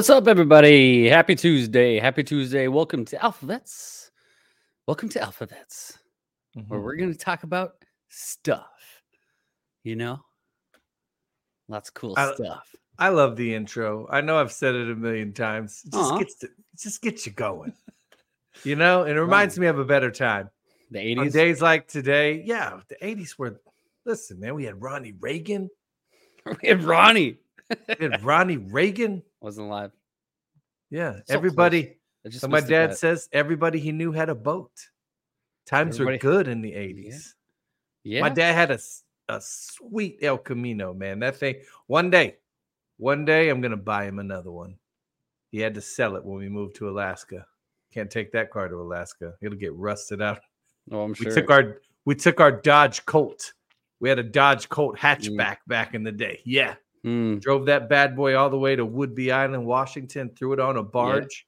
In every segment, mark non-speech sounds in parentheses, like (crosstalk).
What's up, everybody? Happy Tuesday. Happy Tuesday. Welcome to AlphaVets. Welcome to AlphaVets, where Mhm. we're going to talk about stuff. You know? Lots of cool I- stuff. I love the intro. I know I've said it a million times. It just gets to, it just gets you going. You know, and it reminds me of a better time. The On 80s. days like today, yeah, the 80s were listen, man, we had Ronnie Reagan. (laughs) we had Ronnie. We had Ronnie Reagan. Wasn't alive. Yeah. So everybody. So my dad says everybody he knew had a boat. Times Everybody- were good in the 80s. Yeah. My dad had a a sweet El Camino, man. That thing, one day, one day I'm going to buy him another one. He had to sell it when we moved to Alaska. Can't take that car to Alaska. It'll get rusted out. Oh, I'm sure. We took our we took our Dodge Colt. We had a Dodge Colt Mm. hatchback back in the day. Yeah. Mm, Drove that bad boy all the way to Whidbey Island, Washington, threw it on a barge.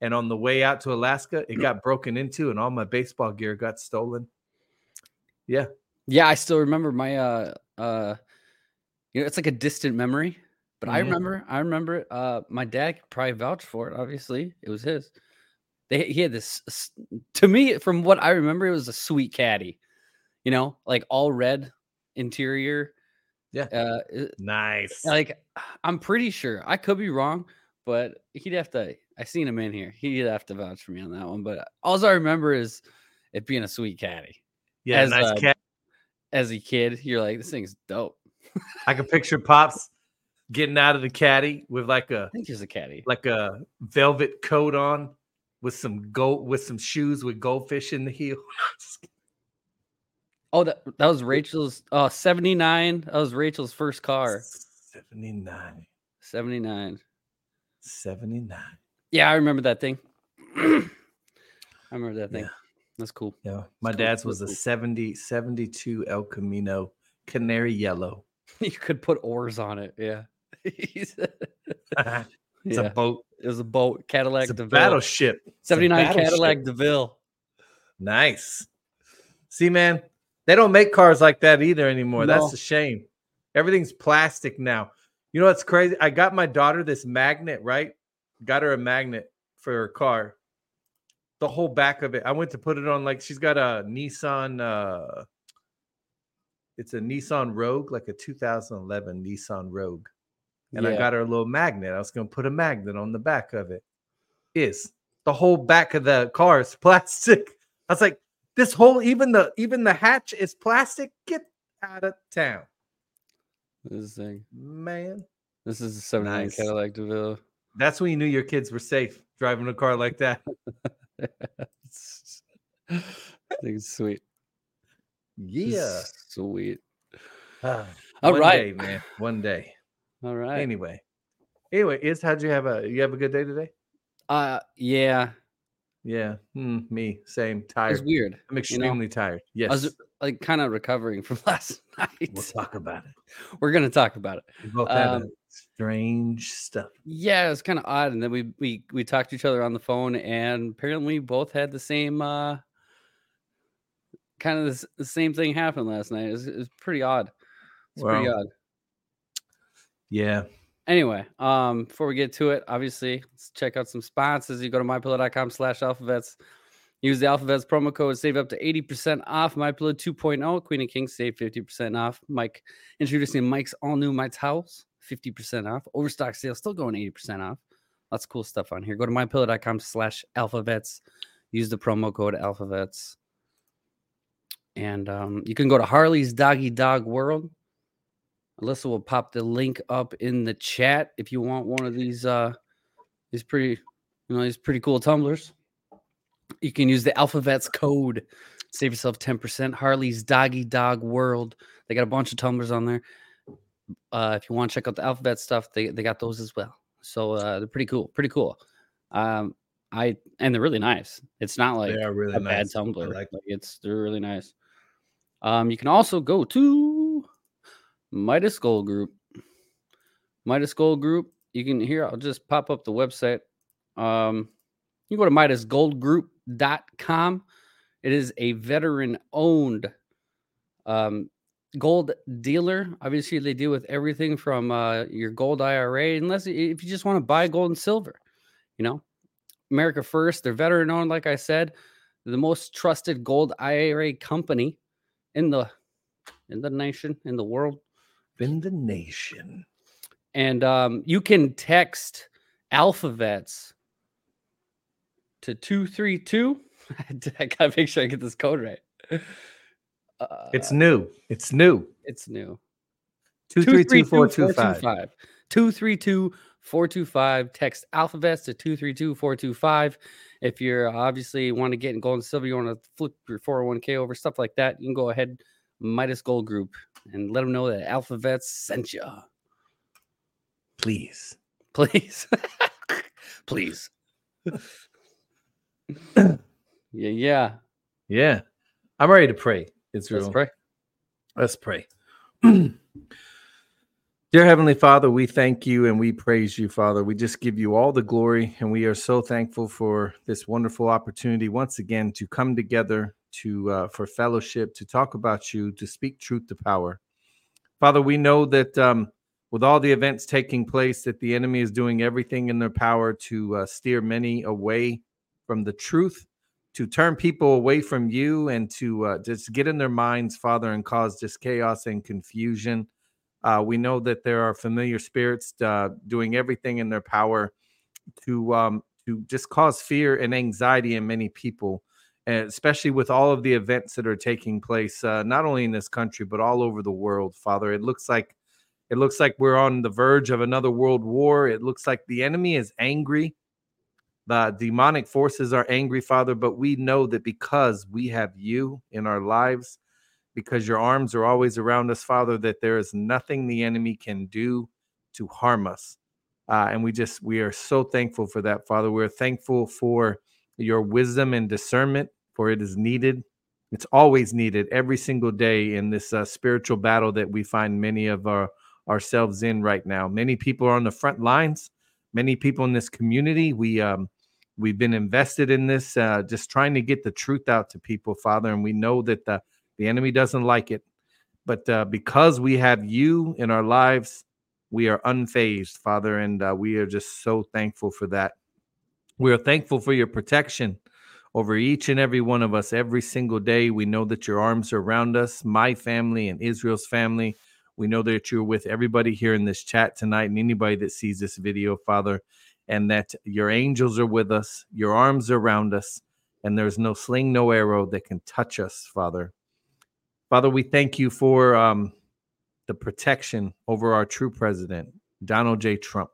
And on the way out to Alaska, it got broken into and all my baseball gear got stolen. Yeah. Yeah, I still remember my uh uh you know, it's like a distant memory, but I Mhm. remember I remember it. Uh my dad probably vouched for it, obviously. It was his. They he had this to me from what I remember, it was a sweet caddy. You know, like all red interior. Yeah. Uh Nice. like I'm pretty sure. I could be wrong, but he'd have to I seen him in here. He'd have to vouch for me on that one. But all I remember is it being a sweet caddy. yeah, as, nice uh, cat. As a kid, you're like, this thing's dope. (laughs) I can picture Pops getting out of the caddy with like a I think he's a caddy. like a velvet coat on with some gold with some shoes with goldfish in the heel. (laughs) Oh, that that was Rachel's. Oh, 79. That was Rachel's first car. 79. 79. 79. Yeah, I remember that thing. (clears throat) I remember that thing. Yeah. That's cool. Yeah. My cool, dad's cool, was a cool. 70 72 El Camino canary yellow. (laughs) (laughs) You could put oars on it. Yeah. (laughs) It's yeah. a boat. it was a boat. Cadillac It's a DeVille. battleship. It's a 79 battleship. Cadillac DeVille. Nice. See, man, they don't make cars like that either anymore. No. That's a shame. Everything's plastic now. You know what's crazy? I got my daughter this magnet, right? Got her a magnet for her car. The whole back of it. I went to put it on like she's got a Nissan uh it's a Nissan Rogue, like a 2011 Nissan Rogue. And I got her a little magnet. I was going to put a magnet on the back of it. Is the whole back of the car is (laughs) plastic. I was like, this whole even the even the hatch is plastic. Get out of town, This thing. man. This is a 79 Nice. Cadillac DeVille. That's when you knew your kids were safe driving a car like that. I (laughs) think it's sweet. Yeah. Sweet. Ah, All one right. day, man. One day. All right. Anyway. Anyway, is how'd you have a you have a good day today? Uh yeah. Yeah. Hmm, me. Same. Tired. weird. I'm extremely tired. Yes. I was like kind of recovering from (laughs) last night. we'll talk about it. We're gonna talk about it. We both had Um, strange stuff. Yeah, it was kind of odd. And then we we we talked to each other on the phone, and apparently we both had the same uh kind of the, the same thing happen last night. It was, it was pretty odd. It's pretty odd. Yeah. Anyway, um, before we get to it, obviously, let's check out some sponsors. You go to mypillow.com slash alphavets. Use the alphavets promo code, save up to 80% off MyPillow 2.0. Queen and King save 50% off. Mike introducing Mike's all new My Towels, 50% off. Overstock sale still going 80% off. Lots of cool stuff on here. Go to mypillow.com slash alphavets. Use the promo code alphavets. And um, you can go to Harley's Doggy Dog World. Alyssa will pop the link up in the chat if you want one of these uh these pretty you know these pretty cool tumblers. You can use the alphavets code. Save yourself 10%. Harley's Doggy Dog World. They got a bunch of tumblers on there. Uh if you want to check out the alphabet stuff, they, they got those as well. So uh they're pretty cool. Pretty cool. Um I and they're really nice. It's not like they are really a nice. bad tumbler. like Like, it's they're really nice. Um, you can also go to Midas Gold Group. Midas Gold Group. You can here. I'll just pop up the website. Um, you go to MidasGoldGroup.com. It is a veteran-owned um, gold dealer. Obviously, they deal with everything from uh, your gold IRA, unless if you just want to buy gold and silver. You know, America First. They're veteran owned, like I said, the most trusted gold IRA company in the in the nation, in the world, in the nation. And um, you can text alphavets to 232. (laughs) I gotta make sure I get this code right. Uh, it's new. It's new. It's new. 232 425. 232 425. Text alphavets to 232 425. If you're obviously want to get in gold and silver, you want to flip your 401k over, stuff like that, you can go ahead, Midas Gold Group, and let them know that alphavets sent you. Please. Please. (laughs) Please. (coughs) yeah, yeah. Yeah. I'm ready to pray. Israel. Let's pray. Let's pray. (clears throat) Dear Heavenly Father, we thank you and we praise you, Father. We just give you all the glory, and we are so thankful for this wonderful opportunity once again to come together to uh, for fellowship, to talk about you, to speak truth to power. Father, we know that um, with all the events taking place, that the enemy is doing everything in their power to uh, steer many away from the truth, to turn people away from you, and to uh, just get in their minds, Father, and cause just chaos and confusion. Uh, we know that there are familiar spirits uh, doing everything in their power to um, to just cause fear and anxiety in many people, especially with all of the events that are taking place, uh, not only in this country but all over the world. Father, it looks like it looks like we're on the verge of another world war. It looks like the enemy is angry. The demonic forces are angry, Father, but we know that because we have you in our lives, because your arms are always around us, Father, that there is nothing the enemy can do to harm us. Uh, and we just, we are so thankful for that, Father. We're thankful for your wisdom and discernment, for it is needed. It's always needed every single day in this uh, spiritual battle that we find many of our ourselves in right now. Many people are on the front lines. Many people in this community, we um, we've been invested in this, uh, just trying to get the truth out to people, Father. And we know that the the enemy doesn't like it. But uh, because we have you in our lives, we are unfazed, Father, and uh, we are just so thankful for that. We are thankful for your protection over each and every one of us every single day. We know that your arms are around us, my family and Israel's family. We know that you're with everybody here in this chat tonight and anybody that sees this video, Father, and that your angels are with us, your arms are around us, and there's no sling, no arrow that can touch us, Father. Father, we thank you for um, the protection over our true president, Donald J. Trump,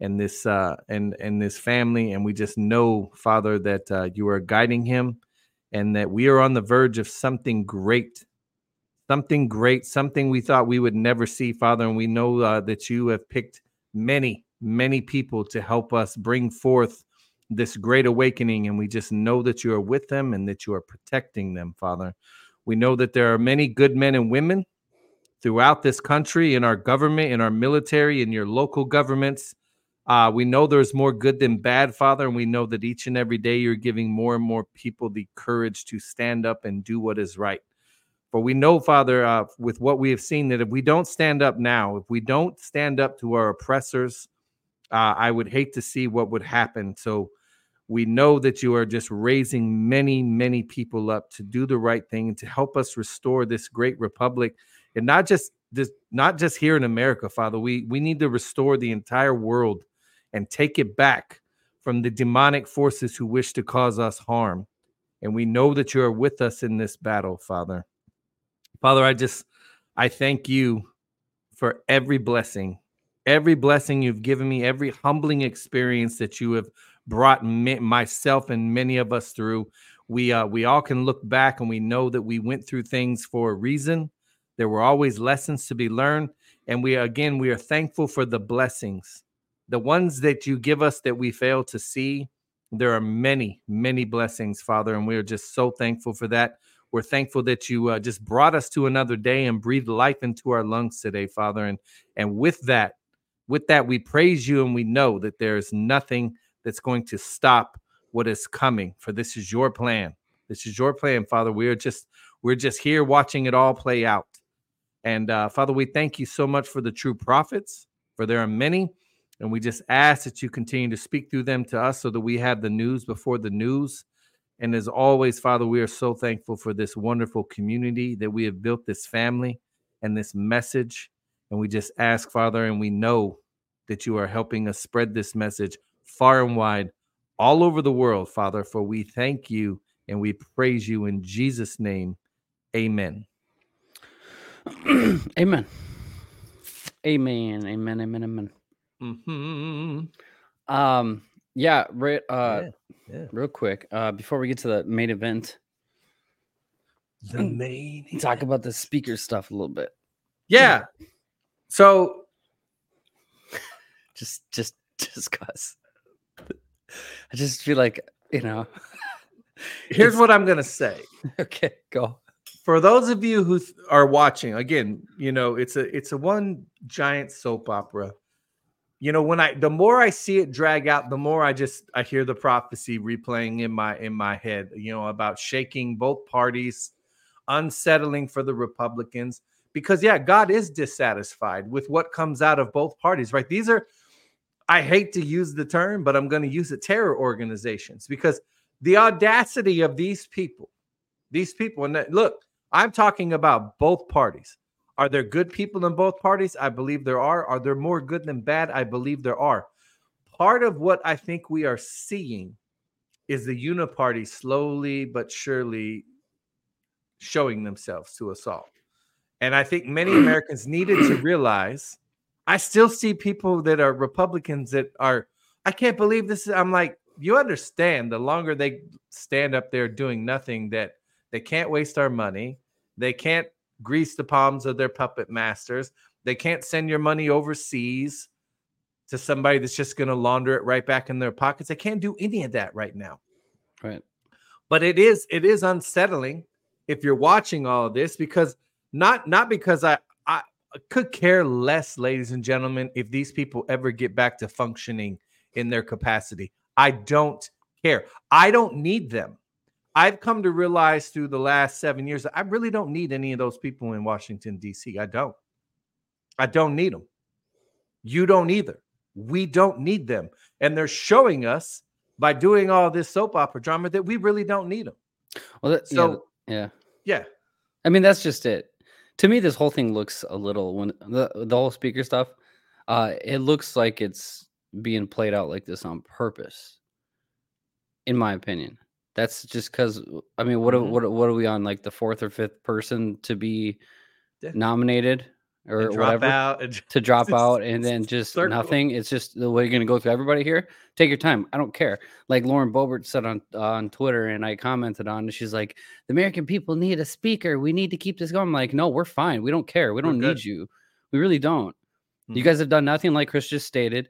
and this uh, and and this family, and we just know, Father, that uh, you are guiding him, and that we are on the verge of something great, something great, something we thought we would never see, Father, and we know uh, that you have picked many, many people to help us bring forth this great awakening, and we just know that you are with them and that you are protecting them, Father. We know that there are many good men and women throughout this country, in our government, in our military, in your local governments. Uh, we know there's more good than bad, Father, and we know that each and every day you're giving more and more people the courage to stand up and do what is right. For we know, Father, uh, with what we have seen, that if we don't stand up now, if we don't stand up to our oppressors, uh, I would hate to see what would happen. So we know that you are just raising many, many people up to do the right thing and to help us restore this great republic. And not just this, not just here in America, Father. We we need to restore the entire world and take it back from the demonic forces who wish to cause us harm. And we know that you are with us in this battle, Father. Father, I just I thank you for every blessing, every blessing you've given me, every humbling experience that you have brought me, myself and many of us through. We uh, we all can look back and we know that we went through things for a reason. There were always lessons to be learned, and we again we are thankful for the blessings, the ones that you give us that we fail to see. There are many, many blessings, Father, and we are just so thankful for that. We're thankful that you uh, just brought us to another day and breathed life into our lungs today, Father. And and with that, with that, we praise you and we know that there is nothing that's going to stop what is coming for this is your plan this is your plan father we are just we're just here watching it all play out And uh, Father, we thank you so much for the true prophets, for there are many. And we just ask that you continue to speak through them to us so that we have the news before the news. And as always, Father, we are so thankful for this wonderful community that we have built this family and this message. And we just ask, Father, and we know that you are helping us spread this message far and wide all over the world, Father. For we thank you and we praise you in Jesus' name. Amen. (clears throat) amen. Amen. Amen. Amen. Amen. Mm-hmm. Um, yeah, right. Uh, Yeah, yeah. real quick, uh, before we get to the main event, The main. talk about the speaker stuff a little bit. Yeah. So (laughs) Just, just (laughs) discuss. I just feel like you know. (laughs) here's what I'm going to say. Okay, go. for those of you who th- are watching again you know it's a it's a one giant soap opera you know when i the more i see it drag out the more i just i hear the prophecy replaying in my in my head you know about shaking both parties unsettling for the republicans because yeah god is dissatisfied with what comes out of both parties right? These are i hate to use the term but i'm going to use it terror organizations because the audacity of these people these people and look i'm talking about both parties are there good people in both parties? I believe there are. Are there more good than bad? I believe there are. Part of what i think we are seeing is the uniparty slowly but surely showing themselves to us all. And i think many (clears throat) americans needed to realize i still see people that are republicans that are i can't believe this is i'm like you understand the longer they stand up there doing nothing that they can't waste our money. They can't grease the palms of their puppet masters. They can't send your money overseas to somebody that's just going to launder it right back in their pockets. They can't do any of that right now. Right. But it is it is unsettling if you're watching all of this because not not because I I could care less, ladies and gentlemen, if these people ever get back to functioning in their capacity. I don't care. I don't need them. I've come to realize through the last seven years that I really don't need any of those people in Washington, D.C. I don't. I don't need them. You don't either. We don't need them. And they're showing us by doing all this soap opera drama that we really don't need them. Well, that, So- yeah, yeah. Yeah. I mean, that's just it. To me, this whole thing looks a little when the the whole speaker stuff. Uh, it looks like it's being played out like this on purpose. In my opinion, that's just because I mean, what are, Mhm. what what are we on like the fourth or fifth person to be Yeah. nominated or drop whatever out. and- (laughs) to drop out and then (laughs) just circle. nothing. It's just the way you're going to go through everybody here. Take your time. I don't care. Like Lauren Boebert said on on Twitter, and I commented on. it. She's like, "The American people need a speaker. We need to keep this going." I'm like, "No, we're fine. We don't care. We don't need you. We really don't. You Mhm. guys have done nothing, like Chris just stated.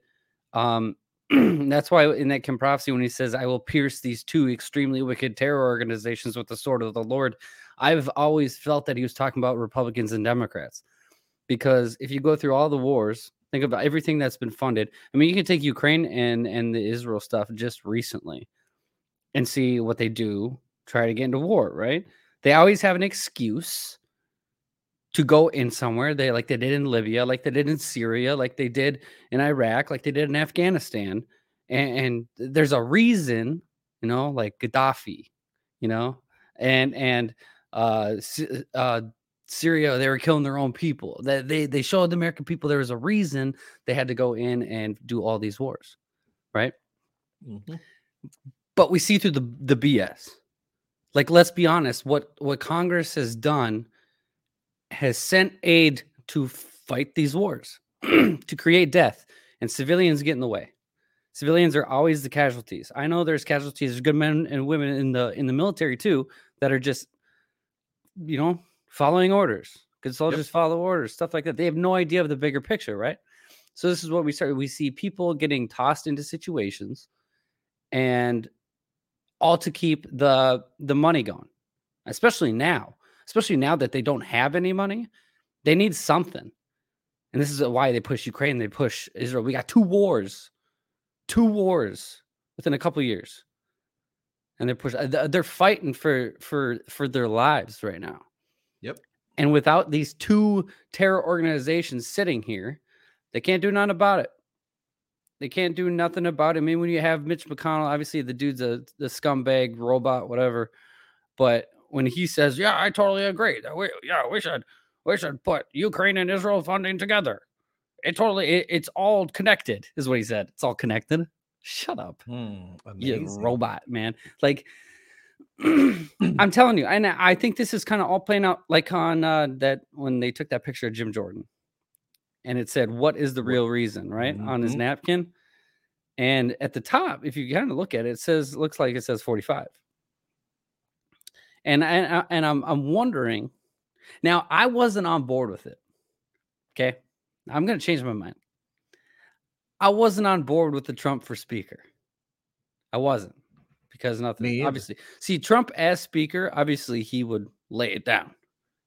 Um, (clears throat) that's why in that Kim prophecy, when he says, "I will pierce these two extremely wicked terror organizations with the sword of the Lord," I've always felt that he was talking about Republicans and Democrats because if you go through all the wars, think about everything that's been funded. I mean, you can take Ukraine and and the Israel stuff just recently and see what they do. Try to get into war, right? They always have an excuse to go in somewhere. They like they did in Libya, like they did in Syria, like they did in Iraq, like they did in Afghanistan. And, and there's a reason, you know, like Gaddafi, you know, and and uh, uh, Syria, they were killing their own people. That they they showed the American people there was a reason they had to go in and do all these wars, right? Mhm. But we see through the the BS. Like, let's be honest, what what Congress has done has sent aid to fight these wars, (clears throat) to create death, and civilians get in the way. Civilians are always the casualties. I know there's casualties, there's good men and women in the in the military too that are just, you know, following orders. Good soldiers follow orders, stuff like that. They have no idea of the bigger picture, right? So this is what we start. We see people getting tossed into situations, and all to keep the the money going. Especially now, especially now that they don't have any money, they need something. And this is why they push Ukraine. They push Israel. We got two wars, two wars within a couple years, and they're push. uh, They're fighting for for for their lives right now. Yep. And without these two terror organizations sitting here, they can't do nothing about it. They can't do nothing about it. I mean, when you have Mitch McConnell, obviously the dude's a the scumbag, robot, whatever. But when he says, "Yeah, I totally agree. That we, yeah, we should we should put Ukraine and Israel funding together," it totally it, it's all connected, is what he said. It's all connected. Shut up, Hmm, you robot man. Like (clears throat) I'm telling you, and I think this is kind of all playing out like on uh, that when they took that picture of Jim Jordan, and it said, "What is the real reason?" Right on his Mhm. napkin, and at the top, if you kind of look at it, it says, looks like it says 45. And and I- and I'm I'm wondering. Now, I wasn't on board with it. Okay, I'm gonna change my mind. I wasn't on board with the Trump for speaker. I wasn't because nothing. Obviously, see Trump as speaker. Obviously, he would lay it down.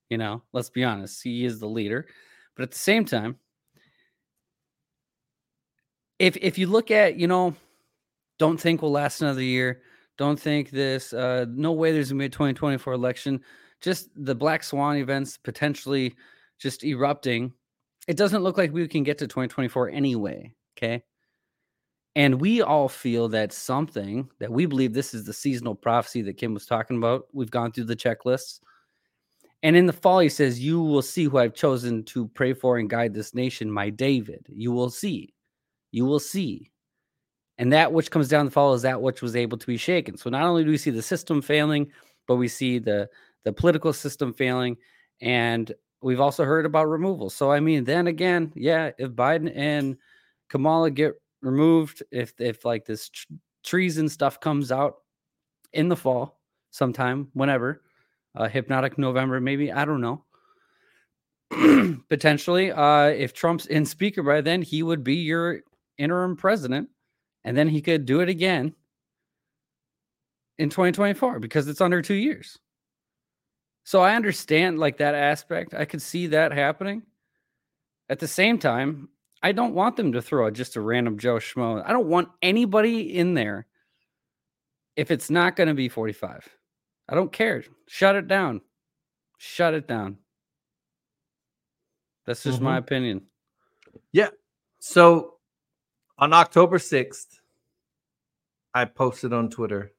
You know, let's be honest. He is the leader, but at the same time, if if you look at you know, don't think we'll last another year. Don't think this. Uh, no way there's gonna be a 2024 election. Just the black swan events potentially just erupting. It doesn't look like we can get to 2024 anyway. Okay. And we all feel that something that we believe this is the seasonal prophecy that Kim was talking about. We've gone through the checklists. And in the fall, he says, You will see who I've chosen to pray for and guide this nation, my David. You will see. You will see. And that which comes down the fall is that which was able to be shaken. So not only do we see the system failing, but we see the the political system failing, and we've also heard about removal. So I mean, then again, yeah, if Biden and Kamala get removed, if if like this tr- treason stuff comes out in the fall, sometime, whenever, uh, hypnotic November, maybe I don't know. (clears throat) Potentially, uh, if Trump's in speaker by then, he would be your interim president, and then he could do it again in 2024 because it's under two years. So I understand like that aspect. I could see that happening. At the same time, I don't want them to throw just a random Joe Schmo. I don't want anybody in there if it's not going to be 45. I don't care. Shut it down. Shut it down. That's just my mm-hmm. opinion. Yeah. So on October 6th, I posted on Twitter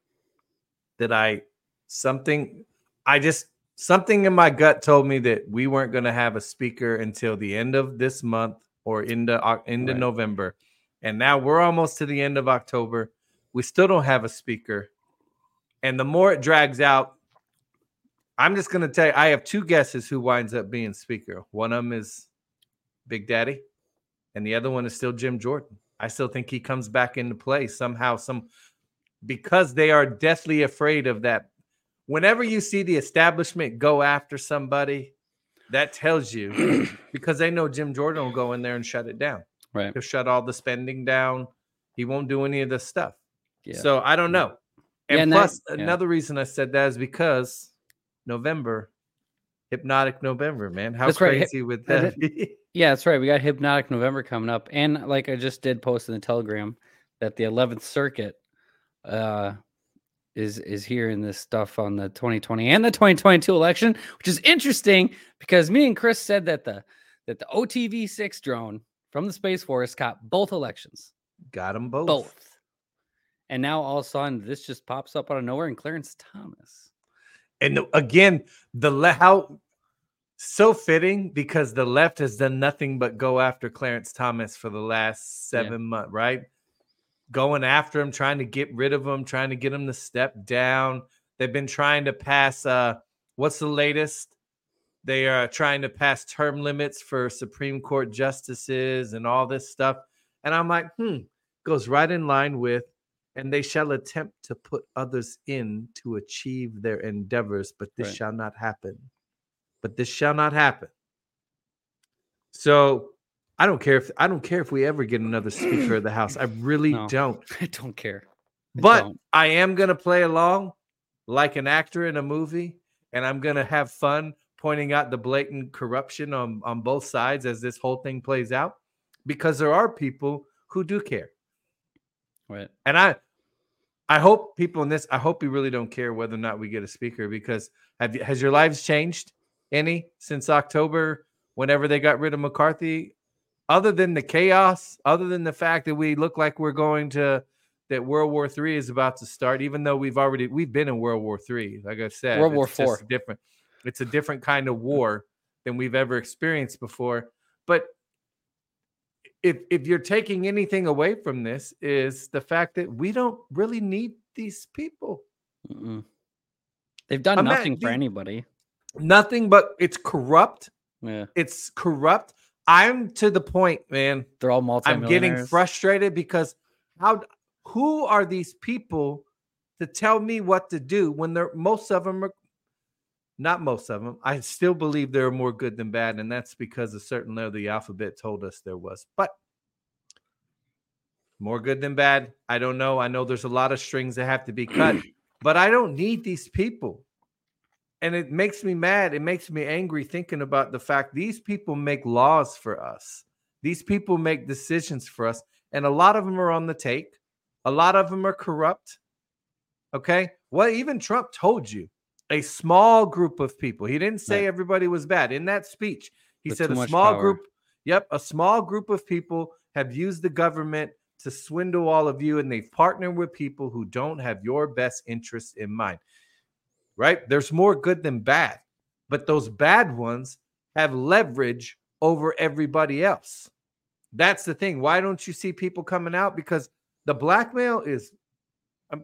that I something I just something in my gut told me that we weren't going to have a speaker until the end of this month or into into Right. November. And now we're almost to the end of October. We still don't have a speaker. And the more it drags out, I'm just going to tell you I have two guesses who winds up being speaker. One of them is Big Daddy and the other one is still Jim Jordan. I still think he comes back into play somehow, some because they are deathly afraid of that. Whenever you see the establishment go after somebody, that tells you (clears throat) because they know Jim Jordan will go in there and shut it down. Right. He'll shut all the spending down. He won't do any of this stuff. Yeah. So I don't know. And, Yeah, and plus, yeah. another reason I said that is because November, hypnotic November, man. How That's right. Crazy would uh, that be? (laughs) Yeah, that's right. We got Hypnotic November coming up, and like I just did post in the Telegram that the 11th Circuit uh, is is hearing this stuff on the 2020 and the 2022 election, which is interesting because me and Chris said that the that the OTV six drone from the Space Force caught both elections, Got them both. both, and now all of a sudden this just pops up out of nowhere in Clarence Thomas. And the- again, the how so fitting because the left has done nothing but go after Clarence Thomas for the last Yeah. seven months, right? Going after him, trying to get rid of him, trying to get him to step down. They've been trying to pass. Uh, what's the latest? They are trying to pass term limits for Supreme Court justices and all this stuff. And I'm like, hmm, goes right in line with and they shall attempt to put others in to achieve their endeavors, but this Right. shall not happen. But this shall not happen. So I don't care if I don't care if we ever get another speaker of the (clears throat) house. I really No. don't. (laughs) I don't care. I But don't. I am gonna play along like an actor in a movie, and I'm gonna have fun pointing out the blatant corruption on, on both sides as this whole thing plays out. Because there are people who do care. right. And I I hope people in this, I hope you really don't care whether or not we get a speaker because have you, has your lives changed? Any since October, whenever they got rid of McCarthy, other than the chaos, other than the fact that we look like we're going to that World War Three is about to start, even though we've already we've been in World War Three. Like I said, World War Four. different. It's a different kind of war than we've ever experienced before. But if if you're taking anything away from this, is the fact that we don't really need these people. Mm-mm. They've done nothing for anybody. Nothing but it's corrupt. Yeah, It's corrupt. I'm to the point, man. they're all multi. I'm getting frustrated because how who are these people to tell me what to do when they're most of them are not most of them. I still believe there are more good than bad, and that's because a certain letter of the alphabet told us there was. But more good than bad. I don't know. I know there's a lot of strings that have to be cut, (clears throat) but I don't need these people. And it makes me mad. It makes me angry thinking about the fact these people make laws for us. These people make decisions for us, and a lot of them are on the take. A lot of them are corrupt. Okay. Well, even Trump told you a small group of people. He didn't say Right. everybody was bad in that speech. He With said a small power. group. Yep, a small group of people have used the government to swindle all of you, and they've partnered with people who don't have your best interests in mind. Right? There's more good than bad, but those bad ones have leverage over everybody else. That's the thing. Why don't you see people coming out? Because the blackmail is, I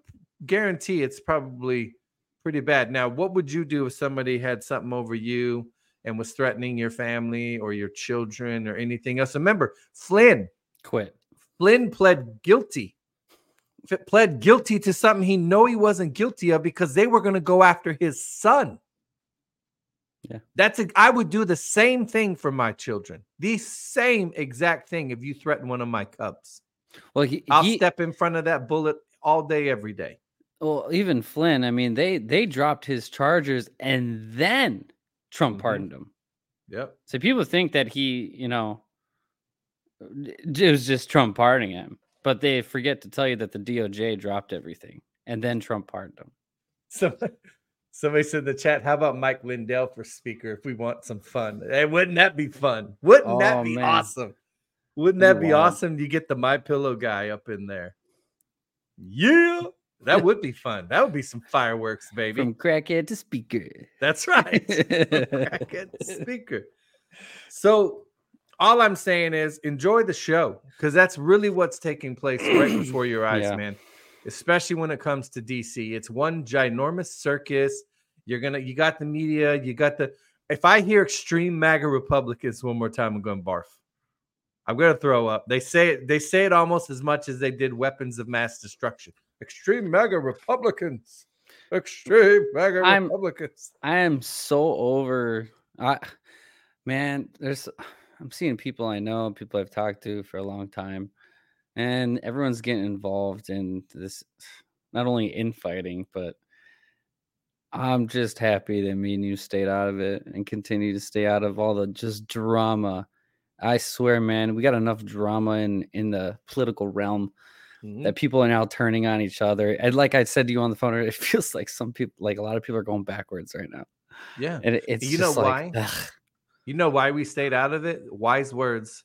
guarantee it's probably pretty bad. Now, what would you do if somebody had something over you and was threatening your family or your children or anything else? Remember, Flynn, Quit. Flynn pled guilty. Pled guilty to something he know he wasn't guilty of because they were going to go after his son. Yeah. That's a, I would do the same thing for my children. The same exact thing if you threaten one of my cubs. Well, he, I'll he step in front of that bullet all day, every day. well even Flynn. I mean, they they dropped his charges and then Trump Mhm. pardoned him. Yep. So people think that he, you know, it was just Trump pardoning him, but they forget to tell you that the DOJ dropped everything and then Trump pardoned them. Somebody, (laughs) somebody said in the chat, how about Mike Lindell for speaker if we want some fun? Hey, wouldn't that be fun? Wouldn't Oh, that be man. awesome? Wouldn't that be Wild. awesome? You get the My Pillow guy up in there. Yeah. That would be fun. That would be some fireworks, baby. From crackhead to speaker. That's right. (laughs) (laughs) Crackhead to speaker. So all I'm saying is enjoy the show because that's really what's taking place right (clears throat) before your eyes, Yeah. man. Especially when it comes to DC. It's one ginormous circus. You're gonna you got the media, you got the if I hear extreme MAGA Republicans one more time, I'm gonna barf. I'm gonna throw up. They say it, they say it almost as much as they did weapons of mass destruction. Extreme MAGA Republicans. Extreme MAGA I'm- Republicans. I am so over. I, man, there's. I'm seeing people I know, people I've talked to for a long time, and everyone's getting involved in this. Not only infighting, but I'm just happy that me and you stayed out of it and continue to stay out of all the just drama. I swear, man, we got enough drama in in the political realm Mhm. that people are now turning on each other. And like I said to you on the phone, it (laughs) feels like some people, like a lot of people, are going backwards right now. Yeah. And it- it's You know like, why? ugh. You know why we stayed out of it? Wise words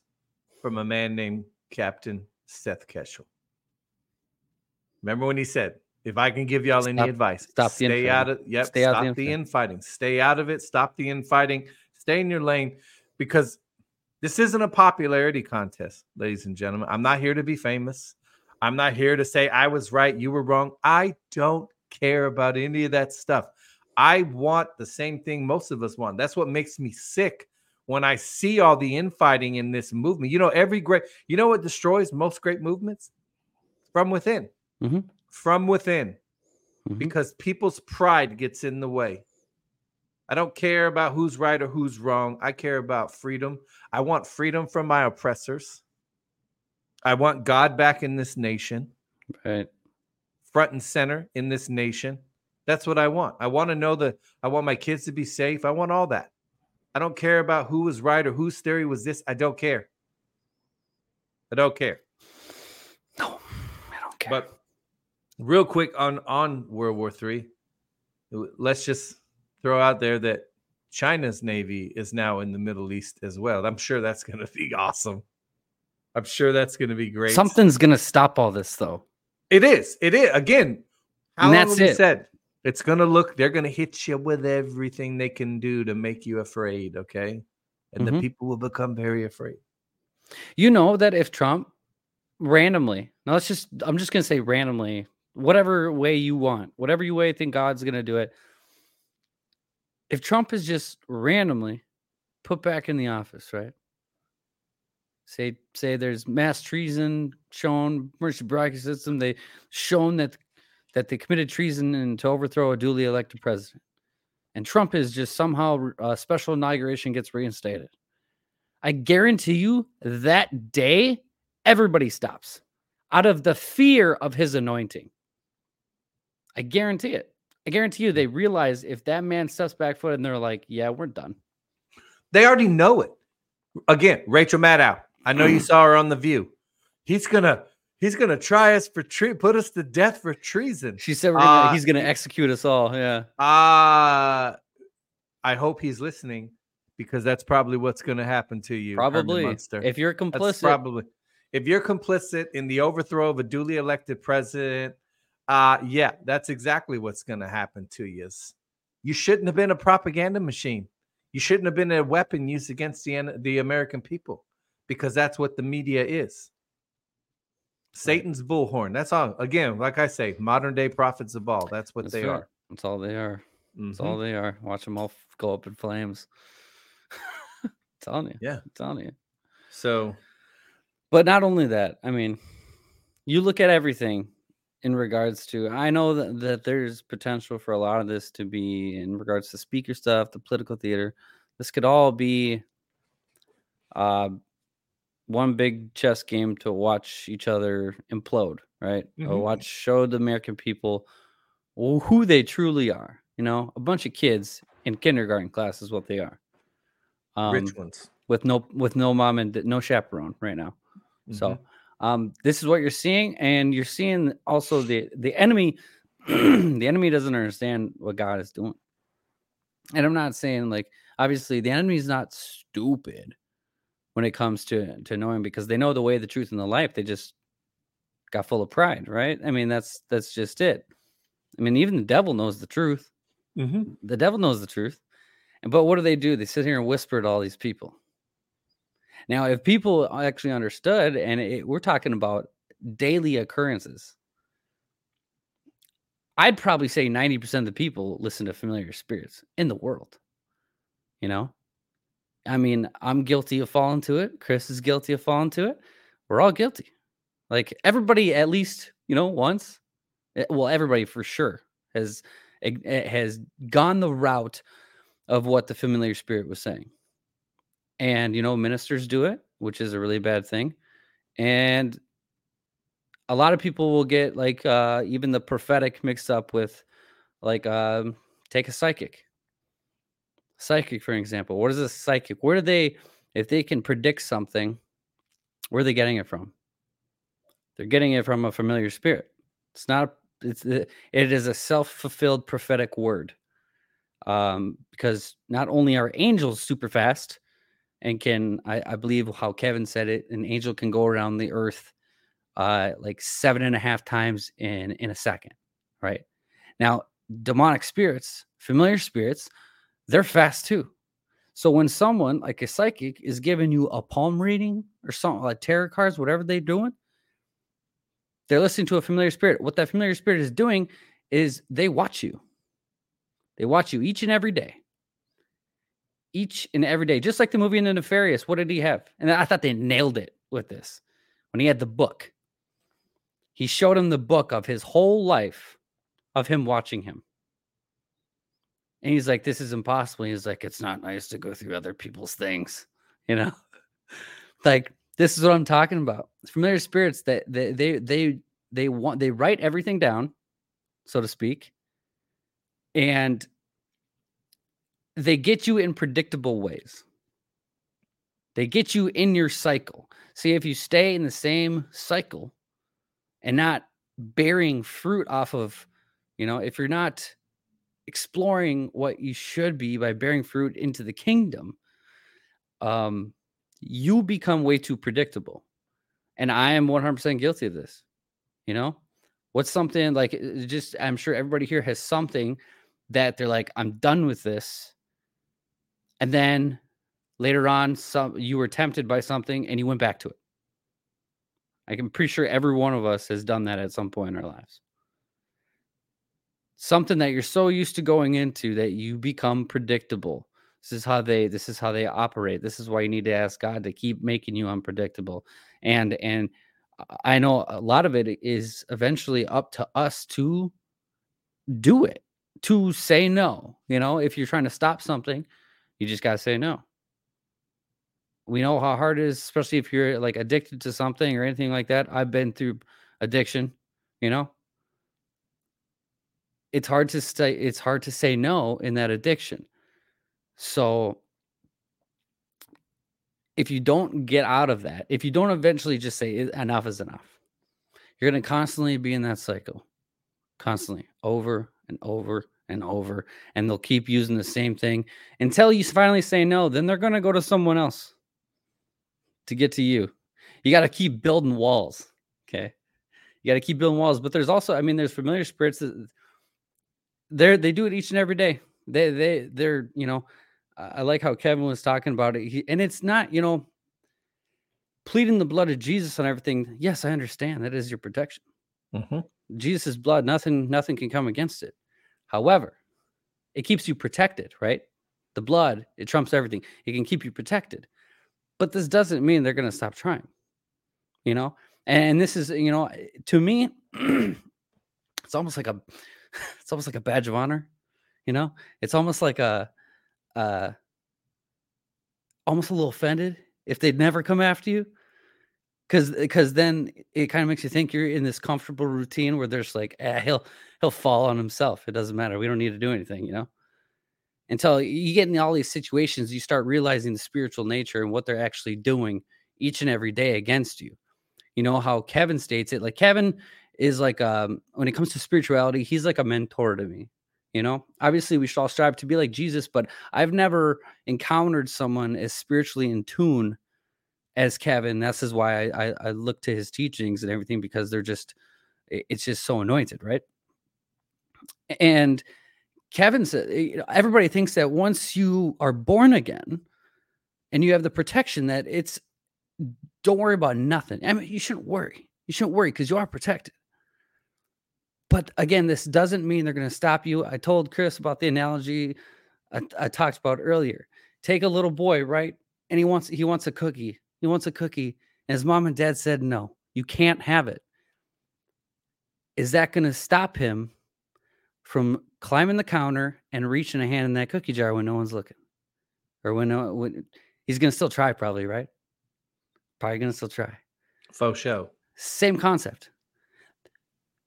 from a man named Captain Seth Keshel. Remember when he said, if I can give y'all any advice, stop the stay out of yep, Stay stop the infighting. Stay out of it. Stop the infighting. Stay in your lane because this isn't a popularity contest, ladies and gentlemen. I'm not here to be famous. I'm not here to say I was right, you were wrong. I don't care about any of that stuff. I want the same thing most of us want. That's what makes me sick when I see all the infighting in this movement. You know, every great, you know what destroys most great movements? From within. Mhm. From within. Mhm. Because people's pride gets in the way. I don't care about who's right or who's wrong. I care about freedom. I want freedom from my oppressors. I want God back in this nation right. front and center in this nation. That's what I want. I want to know that I want my kids to be safe. I want all that. I don't care about who was right or whose theory was this. I don't care. I don't care. No, I don't care. But real quick on on World War Three, let's just throw out there that China's navy is now in the Middle East as well. I'm sure that's going to be (laughs) awesome. I'm sure that's going to be great. Something's going to stop all this, though. It is. It is. Again, how And long that's it. said it's going to look? They're going to hit you with everything they can do to make you afraid. Okay, and the Mhm. people will become very afraid. You know that if Trump randomly, now let's just, I'm just going to say randomly, whatever way you want, whatever you way think God's going to do it. If Trump is just randomly put back in the office, right? Say, say there's mass treason shown, emergency bracket system. They shown that that they committed treason and to overthrow a duly elected president, and Trump is just somehow a special inauguration gets reinstated. I guarantee you that day, everybody stops out of the fear of his anointing. I guarantee it. I guarantee you they realize if that man steps back foot and they're like, yeah, we're done. They already know it. Again, Rachel Maddow. I know you saw her on the View. He's gonna he's gonna try us for tre- put us to death for treason. She said we're gonna, Uh, he's going to execute us all. Yeah. Uh I hope he's listening because that's probably what's going to happen to you. Probably. If you're That's complicit, probably if you're complicit in the overthrow of a duly elected president, uh yeah, that's exactly what's going to happen to you. You shouldn't have been a propaganda machine. You shouldn't have been a weapon used against the the American people because that's what the media is. Satan's bullhorn. That's all. Again, like I say, modern day prophets of all. That's what That's they fair. are. That's all they are. That's Mhm. all they are. Watch them all go up in flames. (laughs) telling you. Yeah. telling you. So But not only that, I mean, you look at everything in regards to I know that, that there's potential for a lot of this to be in regards to speaker stuff, the political theater. This could all be uh one big chess game to watch each other implode, right? Or Mhm. watch show the American people who they truly are. You know, a bunch of kids in kindergarten class is what they are. Um, rich ones. with no with no mom and no chaperone right now. So Mhm. um, this is what you're seeing, and you're seeing also the the enemy. (clears throat) the enemy doesn't understand what God is doing, and I'm not saying like obviously the enemy is not stupid when it comes to to knowing because they know the way, the truth, and the life. They just got full of pride, right? I mean that's that's just it. I mean even the devil knows the truth. Mhm. The devil knows the truth, and but what do they do? They sit here and whisper to all these people. Now, if people actually understood, and it, we're talking about daily occurrences, I'd probably say 90% of the people listen to familiar spirits in the world. You know, I mean, I'm guilty of falling to it. Chris is guilty of falling to it. We're all guilty. Like everybody, at least, you know, once. eh, Well, everybody for sure has eh, has gone the route of what the familiar spirit was saying and you know ministers do it which is a really bad thing and a lot of people will get like uh even the prophetic mixed up with like um take a psychic psychic for example what is a psychic? Where do they if they can predict something where are they getting it from? They're getting it from a familiar spirit. It's not it's the- it is a self-fulfilled prophetic word um because not only are angels super fast and can I, I believe how Kevin said it, an angel can go around the earth uh like seven and a half times in in a second, right? Now, demonic spirits, familiar spirits, they're fast too. So when someone like a psychic is giving you a palm reading or something like tarot cards, whatever they're doing, they're listening to a familiar spirit. What that familiar spirit is doing is they watch you. They watch you each and every day each and every day, just like the movie in the Nefarious. What did he have? And I thought they nailed it with this when he had the book. He showed him the book of his whole life of him watching him. And he's like, This is impossible. He's like, It's not nice to go through other people's things, (laughs) you know? (laughs) like, this is what I'm talking about. Familiar spirits that they they they they want they write everything down, so to speak, and they get you in predictable ways. They get you in your cycle. See, if you stay in the same cycle and not bearing fruit off of, you know, if you're not exploring what you should be by bearing fruit into the kingdom, um, you become way too predictable. And I am 100% guilty of this. You know, what's something like just, I'm sure everybody here has something that they're like, I'm done with this. And then later on, some you were tempted by something and you went back to it. I'm pretty sure every one of us has done that at some point in our lives. Something that you're so used to going into that you become predictable. This is how they this is how they operate. This is why you need to ask God to keep making you unpredictable. And and I know a lot of it is eventually up to us to do it, to say no. You know, if you're trying to stop something, you just got to say no. We know how hard it is, especially if you're like addicted to something or anything like that. I've been through addiction, you know. It's hard to stay it's hard to say no in that addiction. So if you don't get out of that, if you don't eventually just say enough is enough, you're going to constantly be in that cycle, constantly over and over and over. And they'll keep using the same thing until you finally say no. Then they're going to go to someone else to get to you. You got to keep building walls. Okay. You got to keep building walls. But there's also, I mean, there's familiar spirits that they're, they do it each and every day. They, they, they're, you know, I like how Kevin was talking about it. He, and it's not, you know, pleading the blood of Jesus on everything. Yes, I understand that is your protection. Mm-hmm. Jesus' blood, nothing, nothing can come against it. However, it keeps you protected, right? The blood, it trumps everything. It can keep you protected. But this doesn't mean they're going to stop trying, you know? And this is, you know, to me, (clears throat) it's almost like a, it's almost like a badge of honor, you know? It's almost like a, uh, almost a little offended if they'd never come after you because because then it kind of makes you think you're in this comfortable routine where there's like eh, he'll he'll fall on himself. It doesn't matter. We don't need to do anything you know? Until you get in all these situations you start realizing the spiritual nature and what they're actually doing each and every day against you. You know how kevin states it like kevin is like um when it comes to spirituality he's like a mentor to me you know, obviously, we should all strive to be like Jesus, but I've never encountered someone as spiritually in tune as Kevin. That's is why I, I, I look to his teachings and everything because they're just, it's just so anointed, right? And Kevin said, everybody thinks that once you are born again and you have the protection that it's, don't worry about nothing. I mean, you shouldn't worry. You shouldn't worry because you are protected. But again, this doesn't mean they're going to stop you. I told Chris about the analogy I, I talked about earlier. Take a little boy, right? And he wants he wants a cookie. He wants a cookie. And his mom and dad said, no, you can't have it. Is that going to stop him from climbing the counter and reaching a hand in that cookie jar when no one's looking? Or when, no, when he's going to still try, probably, right? Probably going to still try. Faux show. Same concept.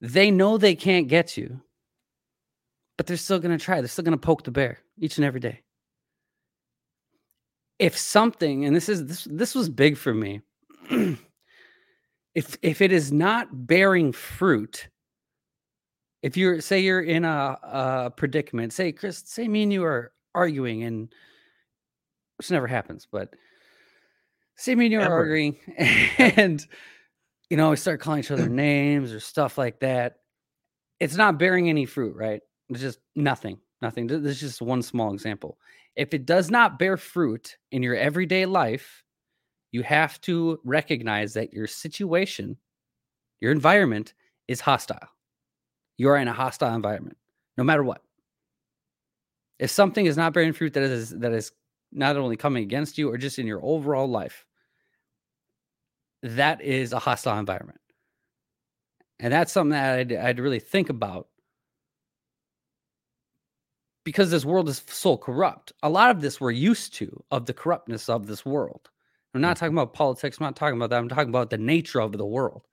They know they can't get you, but they're still going to try. They're still going to poke the bear each and every day. If something, and this is this this was big for me. (clears throat) if if it is not bearing fruit, if you're say you're in a, a predicament, say Chris, say me and you are arguing, and which never happens, but say me and you are arguing, (laughs) and you know, we start calling each other (clears throat) names or stuff like that. It's not bearing any fruit, right? It's just nothing, nothing. This is just one small example. If it does not bear fruit in your everyday life, you have to recognize that your situation, your environment is hostile. You are in a hostile environment, no matter what. If something is not bearing fruit that is that is not only coming against you or just in your overall life, that is a hostile environment. And that's something that I'd, I'd really think about because this world is so corrupt. A lot of this we're used to of the corruptness of this world. I'm not talking mm-hmm. about politics. I'm not talking about that. I'm talking about the nature of the world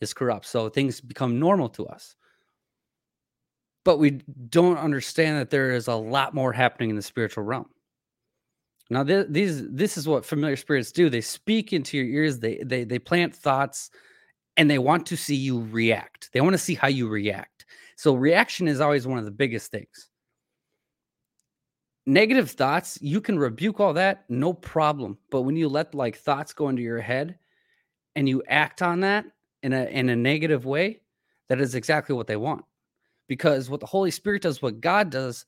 is corrupt. So things become normal to us. But we don't understand that there is a lot more happening in the spiritual realm. Now, th- these this is what familiar spirits do. They speak into your ears. They they they plant thoughts, and they want to see you react. They want to see how you react. So reaction is always one of the biggest things. negative thoughts, you can rebuke all that, no problem. But when you let like thoughts go into your head and you act on that in a in a negative way, that is exactly what they want. Because what the Holy Spirit does, what God does,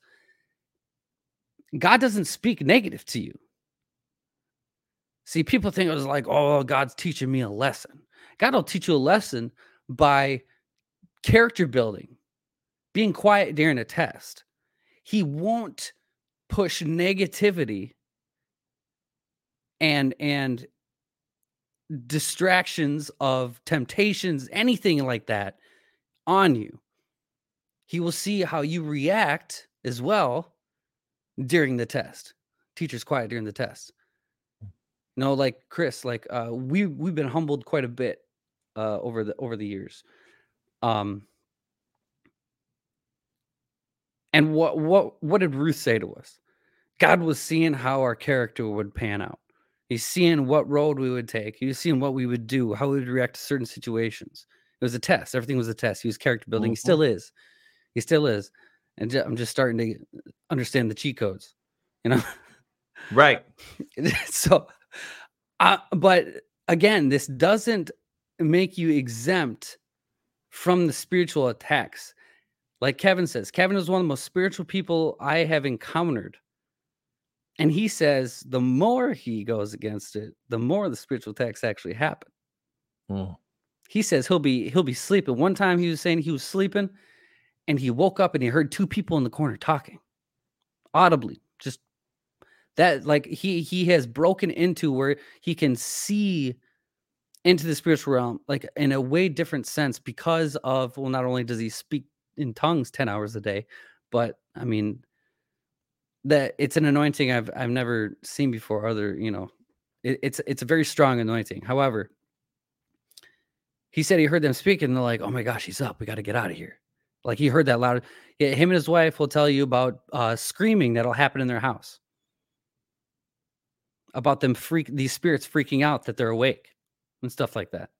God doesn't speak negative to you. See, people think it was like, oh, God's teaching me a lesson. God will teach you a lesson by character building, being quiet during a test. He won't push negativity and and distractions of temptations, anything like that on you. He will see how you react as well during the test. Teacher's quiet during the test. No, like Chris, like uh we we've been humbled quite a bit uh over the over the years. Um and what what what did Ruth say to us? God was seeing how our character would pan out. He's seeing what road we would take. He was seeing what we would do, how we would react to certain situations. It was a test. Everything was a test. He was character building. Mm-hmm. He still is. He still is. And I'm just starting to understand the cheat codes, you know? Right. (laughs) so, uh, but again, this doesn't make you exempt from the spiritual attacks. Like Kevin says, Kevin is one of the most spiritual people I have encountered. And he says the more he goes against it, the more the spiritual attacks actually happen. Mm. He says he'll be he'll be sleeping. One time he was saying he was sleeping and he woke up and he heard two people in the corner talking audibly. Just that like he he has broken into where he can see into the spiritual realm like in a way different sense because of well not only does he speak in tongues 10 hours a day but i mean that it's an anointing i've i've never seen before other you know it, it's it's a very strong anointing however he said he heard them speak and they're like oh my gosh he's up we got to get out of here like he heard that loud him and his wife will tell you about uh screaming that'll happen in their house about them freak these spirits freaking out that they're awake and stuff like that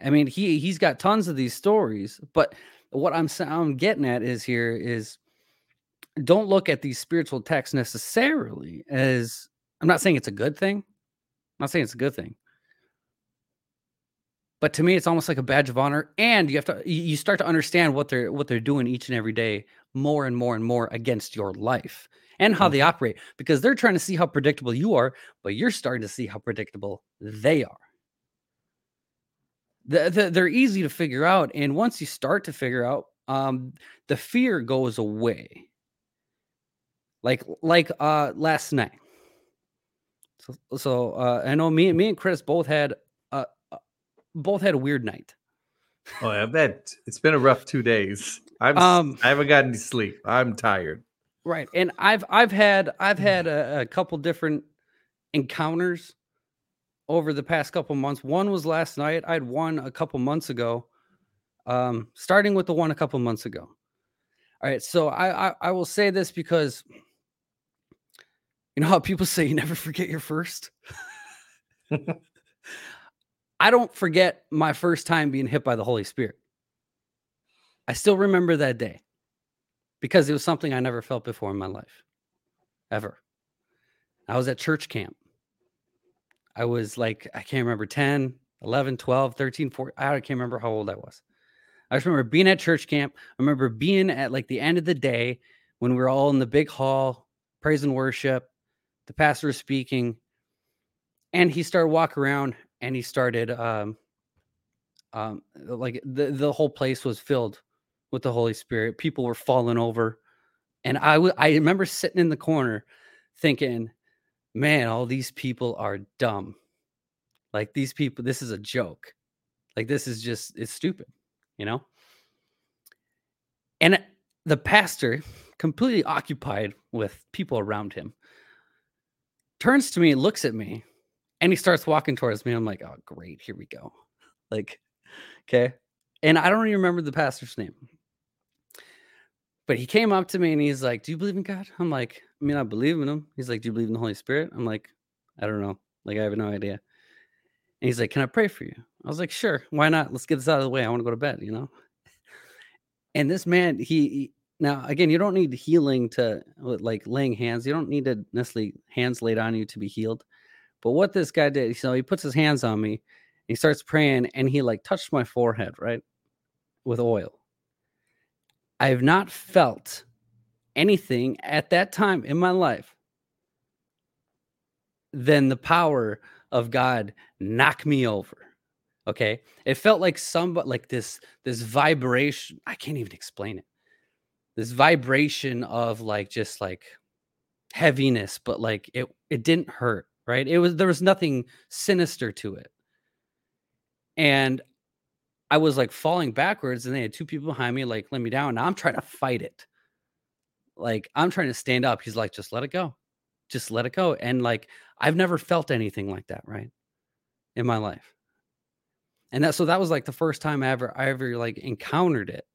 i mean he he's got tons of these stories but what I'm I'm getting at is here is don't look at these spiritual texts necessarily as I'm not saying it's a good thing. I'm not saying it's a good thing. But to me, it's almost like a badge of honor, and you have to you start to understand what they're what they're doing each and every day more and more and more against your life and how mm-hmm. they operate because they're trying to see how predictable you are, but you're starting to see how predictable they are. The, the, they're easy to figure out and once you start to figure out um the fear goes away. Like like uh last night. So so uh i know me me and chris both had both had a weird night oh i bet it's been a rough two days i'm um i haven't gotten any sleep i'm tired right and i've i've had i've had a, a couple different encounters over the past couple months. One was last night. I had one a couple months ago. Um, starting with the one a couple months ago. All right, so I, I I will say this because you know how people say you never forget your first. (laughs) I don't forget my first time being hit by the Holy Spirit. I still remember that day because it was something I never felt before in my life, ever. I was at church camp I was like, I can't remember 10, 11, 12, 13, 14. I can't remember how old I was. I just remember being at church camp. I remember being at like the end of the day when we were all in the big hall, praise and worship. The pastor was speaking, and he started walking around and he started um um like the, the whole place was filled with the Holy Spirit. People were falling over. And I w- I remember sitting in the corner thinking, man, all these people are dumb. Like these people, this is a joke. Like this is just, it's stupid, you know? And the pastor, completely occupied with people around him, turns to me, looks at me, and he starts walking towards me. I'm like, oh, great, here we go. Like, okay. And I don't even remember the pastor's name. But he came up to me and he's like, Do you believe in God? I'm like, I mean, I believe in him. He's like, Do you believe in the Holy Spirit? I'm like, I don't know. Like, I have no idea. And he's like, Can I pray for you? I was like, Sure. Why not? Let's get this out of the way. I want to go to bed, you know? And this man, he Now, again, you don't need healing to like laying hands. You don't need to necessarily hands laid on you to be healed. But what this guy did, so he puts his hands on me, he starts praying, and he like touched my forehead, right, with oil. I have not felt anything at that time in my life than the power of God knock me over. Okay. It felt like somebody like this, this vibration. I can't even explain it. This vibration of like just like heaviness, but like it it didn't hurt, right? It was there was nothing sinister to it. And I was like falling backwards, and they had two people behind me, like let me down. I'm trying to fight it. Like I'm trying to stand up. He's like, just let it go. Just let it go. And like I've never felt anything like that, right? In my life. And that so that was like the first time I ever I ever like encountered it.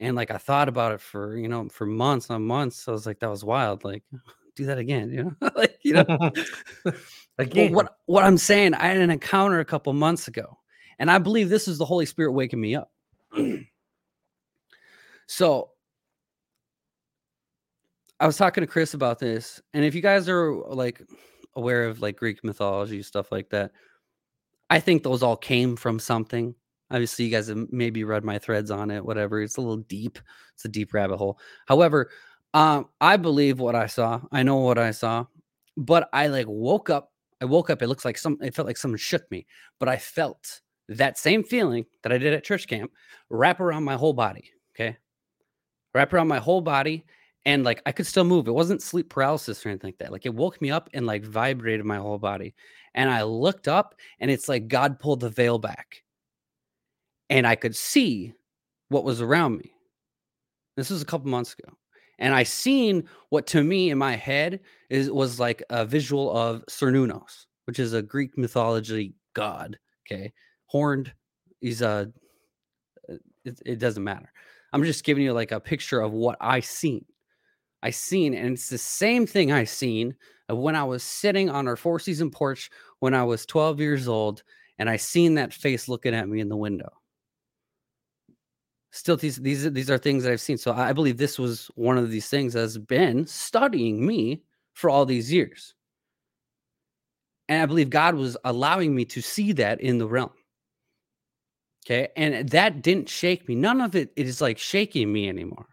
And like I thought about it for, you know, for months on months. I was like, that was wild. Like, (laughs) do that again, you know? (laughs) like, you know. (laughs) again. Well, what what I'm saying, I had an encounter a couple months ago. And I believe this is the Holy Spirit waking me up. (clears throat) so I was talking to Chris about this, and if you guys are like aware of like Greek mythology stuff like that, I think those all came from something. Obviously, you guys have maybe read my threads on it, whatever. It's a little deep. It's a deep rabbit hole. However, um, I believe what I saw. I know what I saw, but I like woke up. I woke up. It looks like some. It felt like someone shook me, but I felt that same feeling that I did at church camp wrap around my whole body. Okay, wrap around my whole body, and like I could still move. It wasn't sleep paralysis or anything like that. Like it woke me up and like vibrated my whole body. And I looked up and it's like God pulled the veil back. And I could see what was around me. This was a couple months ago. And I seen what to me in my head is was like a visual of Cernunnos, which is a Greek mythology god. Okay. Horned. He's a uh, it, it doesn't matter. I'm just giving you like a picture of what I seen. I seen, and it's the same thing I seen of when I was sitting on our four season porch when I was 12 years old, and I seen that face looking at me in the window. Still, these these these are things that I've seen. So I believe this was one of these things that has been studying me for all these years. And I believe God was allowing me to see that in the realm. Okay. And that didn't shake me. None of it, it is like shaking me anymore.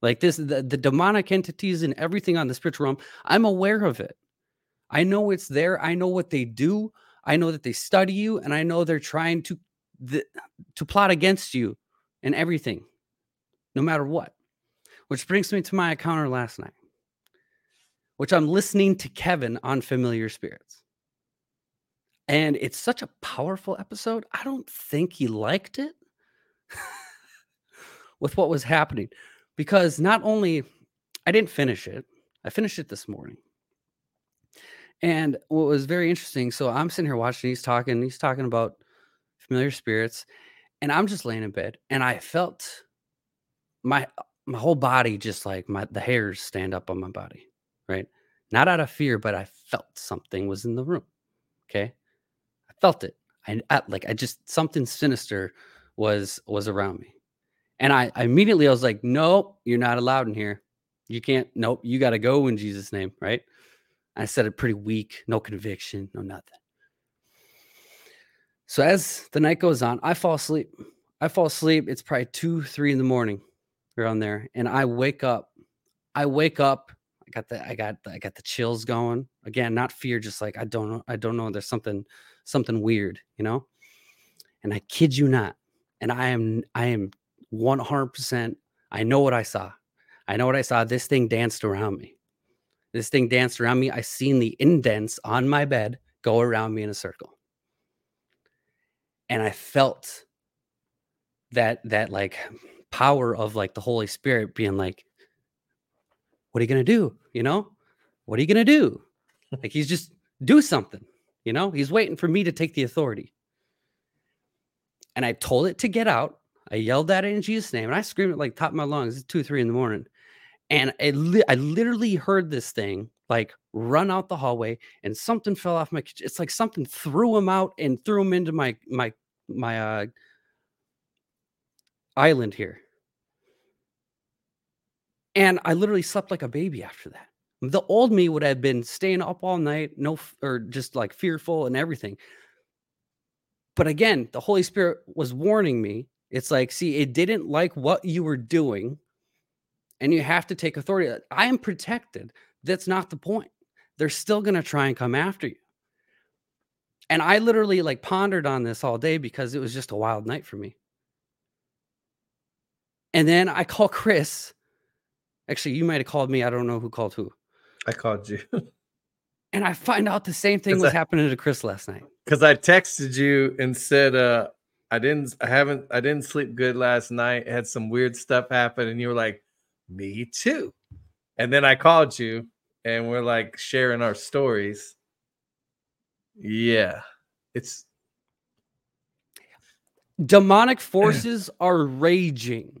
Like this, the, the demonic entities and everything on the spiritual realm, I'm aware of it. I know it's there. I know what they do. I know that they study you, and I know they're trying to the, to plot against you and everything, no matter what. Which brings me to my encounter last night, which I'm listening to Kevin on familiar spirits. And it's such a powerful episode. I don't think he liked it (laughs) with what was happening because not only I didn't finish it, I finished it this morning. And what was very interesting, so I'm sitting here watching, he's talking, he's talking about familiar spirits, and I'm just laying in bed, and I felt my my whole body just like my the hairs stand up on my body, right? Not out of fear, but I felt something was in the room. Okay. I felt it. I, I like I just something sinister was was around me. And I, I immediately I was like, nope, you're not allowed in here. You can't, nope, you got to go in Jesus' name, right? I said it pretty weak, no conviction, no nothing. So as the night goes on, I fall asleep. I fall asleep. It's probably two, three in the morning around there. And I wake up. I wake up. I got the I got the, I got the chills going. Again, not fear, just like I don't know. I don't know. There's something, something weird, you know? And I kid you not. And I am I am 100%. I know what I saw. I know what I saw. This thing danced around me. This thing danced around me. I seen the indents on my bed go around me in a circle. And I felt that that like power of like the Holy Spirit being like, what are you gonna do? You know, what are you gonna do? (laughs) like he's just do something, you know, he's waiting for me to take the authority. And I told it to get out. I yelled at it in Jesus' name, and I screamed it like top of my lungs. It's two, three in the morning, and it li- I literally heard this thing like run out the hallway, and something fell off my. It's like something threw him out and threw him into my my my uh, island here. And I literally slept like a baby after that. The old me would have been staying up all night, no, or just like fearful and everything. But again, the Holy Spirit was warning me. It's like, see, it didn't like what you were doing, and you have to take authority. I am protected. That's not the point. They're still going to try and come after you. And I literally like pondered on this all day because it was just a wild night for me. And then I (laughs) call Chris. Actually, you might have called me. I don't know who called who. I called you. (laughs) and I find out the same thing was I, happening to Chris last night. Because I texted you and said, uh, I didn't I haven't I didn't sleep good last night. Had some weird stuff happen, and you were like, Me too. And then I called you and we're like sharing our stories. Yeah. It's demonic (clears throat) forces are raging.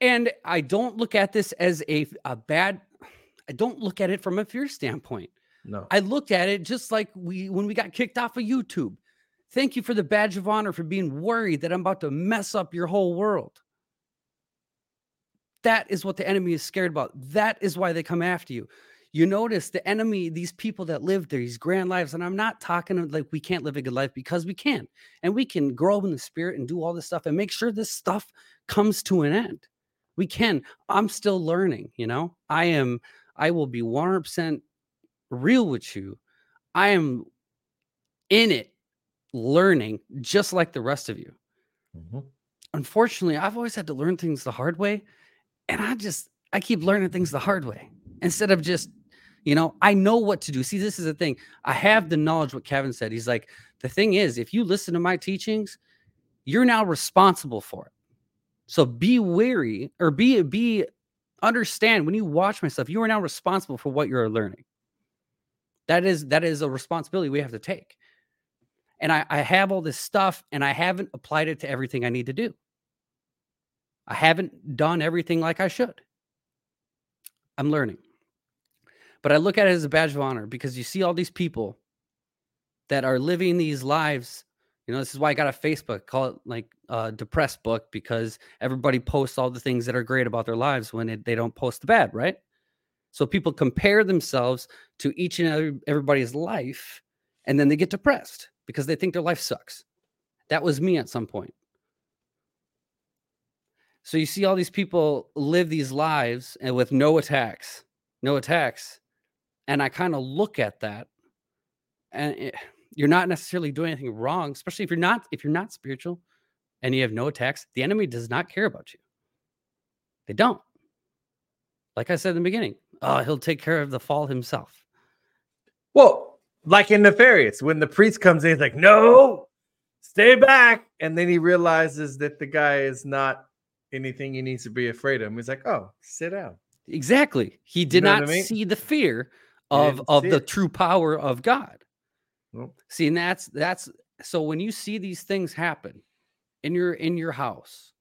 And I don't look at this as a, a bad I don't look at it from a fear standpoint. No. I looked at it just like we when we got kicked off of YouTube. Thank you for the badge of honor for being worried that I'm about to mess up your whole world. That is what the enemy is scared about. That is why they come after you. You notice the enemy, these people that live these grand lives, and I'm not talking like we can't live a good life because we can, and we can grow in the spirit and do all this stuff and make sure this stuff comes to an end. We can. I'm still learning, you know. I am I will be 100% real with you. I am in it learning just like the rest of you. Mm-hmm. Unfortunately, I've always had to learn things the hard way. And I just, I keep learning things the hard way instead of just, you know, I know what to do. See, this is the thing. I have the knowledge, what Kevin said. He's like, the thing is, if you listen to my teachings, you're now responsible for it. So be wary or be, be understand when you watch myself, you are now responsible for what you're learning. That is that is a responsibility we have to take. And I, I have all this stuff and I haven't applied it to everything I need to do. I haven't done everything like I should. I'm learning. But I look at it as a badge of honor because you see all these people that are living these lives you know, this is why I got a Facebook, call it like a depressed book because everybody posts all the things that are great about their lives when it, they don't post the bad, right? So people compare themselves to each and every, everybody's life and then they get depressed because they think their life sucks. That was me at some point. So you see all these people live these lives and with no attacks, no attacks. And I kind of look at that and it, you're not necessarily doing anything wrong, especially if you're not if you're not spiritual and you have no attacks. The enemy does not care about you. They don't. Like I said in the beginning, oh, he'll take care of the fall himself. Well, like in Nefarious, when the priest comes in, he's like, no, stay back. And then he realizes that the guy is not anything he needs to be afraid of. He's like, oh, sit down. Exactly. He did you know not I mean? see the fear of, of the it. true power of God. Nope. See, and that's that's so when you see these things happen in your in your house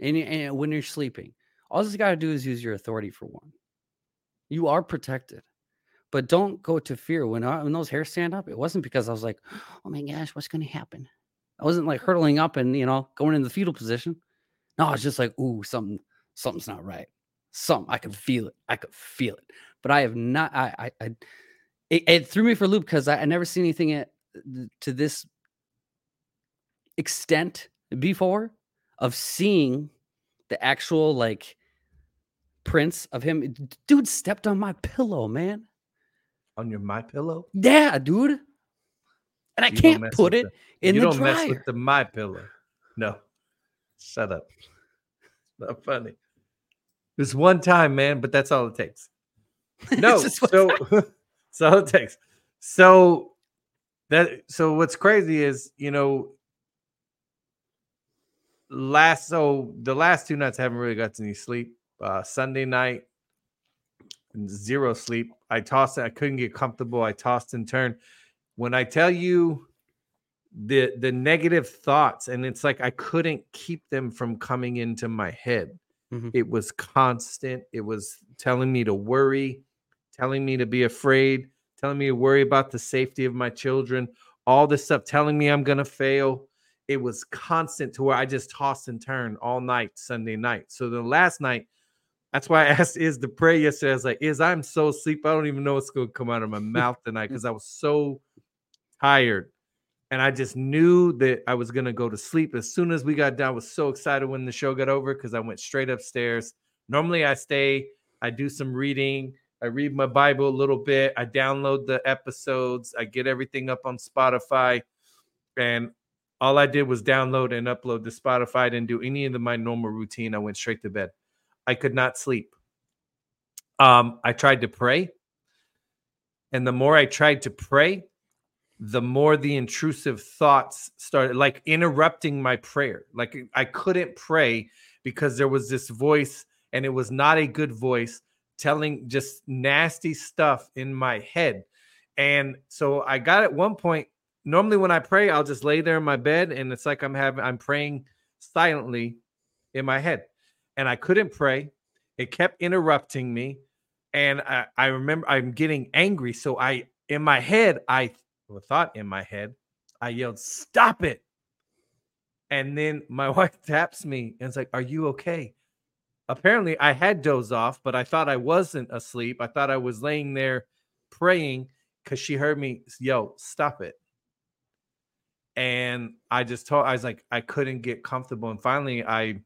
and, and when you're sleeping, all you got to do is use your authority for one. You are protected, but don't go to fear. When I, when those hairs stand up, it wasn't because I was like, "Oh my gosh, what's going to happen?" I wasn't like hurtling up and you know going in the fetal position. No, I was just like, "Ooh, something something's not right." Something I could feel it. I could feel it, but I have not. I I, I it, it threw me for a loop because I, I never seen anything at, to this extent before of seeing the actual like prints of him. Dude stepped on my pillow, man. On your MyPillow? Yeah, dude. And I you can't put it the, in you don't mess with the MyPillow. No. Shut up. Not funny. This one time, man, but that's all it takes. (laughs) No, so (laughs) so it takes. So that so what's crazy is you know last so the last two nights I haven't really got any sleep. Uh, Sunday night, zero sleep. I tossed. I couldn't get comfortable. I tossed and turned. When I tell you the the negative thoughts, and it's like I couldn't keep them from coming into my head. Mm-hmm. It was constant. It was telling me to worry telling me to be afraid, telling me to worry about the safety of my children, all this stuff, telling me I'm going to fail. It was constant to where I just tossed and turned all night, Sunday night. So the last night, That's why I (laughs) asked Is to pray yesterday. I was like, Is I'm so asleep. I don't even know what's going to come out of my (laughs) mouth tonight because I was so tired. And I just knew that I was going to go to sleep as soon as we got down, I was so excited when the show got over because I went straight upstairs. Normally, I stay, I do some reading, I read my Bible a little bit, I download the episodes, I get everything up on Spotify. And all I did was download and upload to Spotify. I didn't do any of the, my normal routine. I went straight to bed. I could not sleep. Um, I tried to pray. And the more I tried to pray, the more the intrusive thoughts started like interrupting my prayer. Like I couldn't pray because there was this voice, and it was not a good voice telling just nasty stuff in my head. And so I got at one point, normally when I pray, I'll just lay there in my bed and it's like I'm having I'm praying silently in my head. And I couldn't pray. It kept interrupting me. And I, I remember I'm getting angry. So I in my head, I thought in my head, I yelled, Stop it. And then my (laughs) wife taps me and it's like, Are you okay? Apparently, I had dozed off, but I thought I wasn't asleep. I thought I was laying there praying because she heard me, Yo, stop it. And I just told, I was like, I couldn't get comfortable. And finally, I,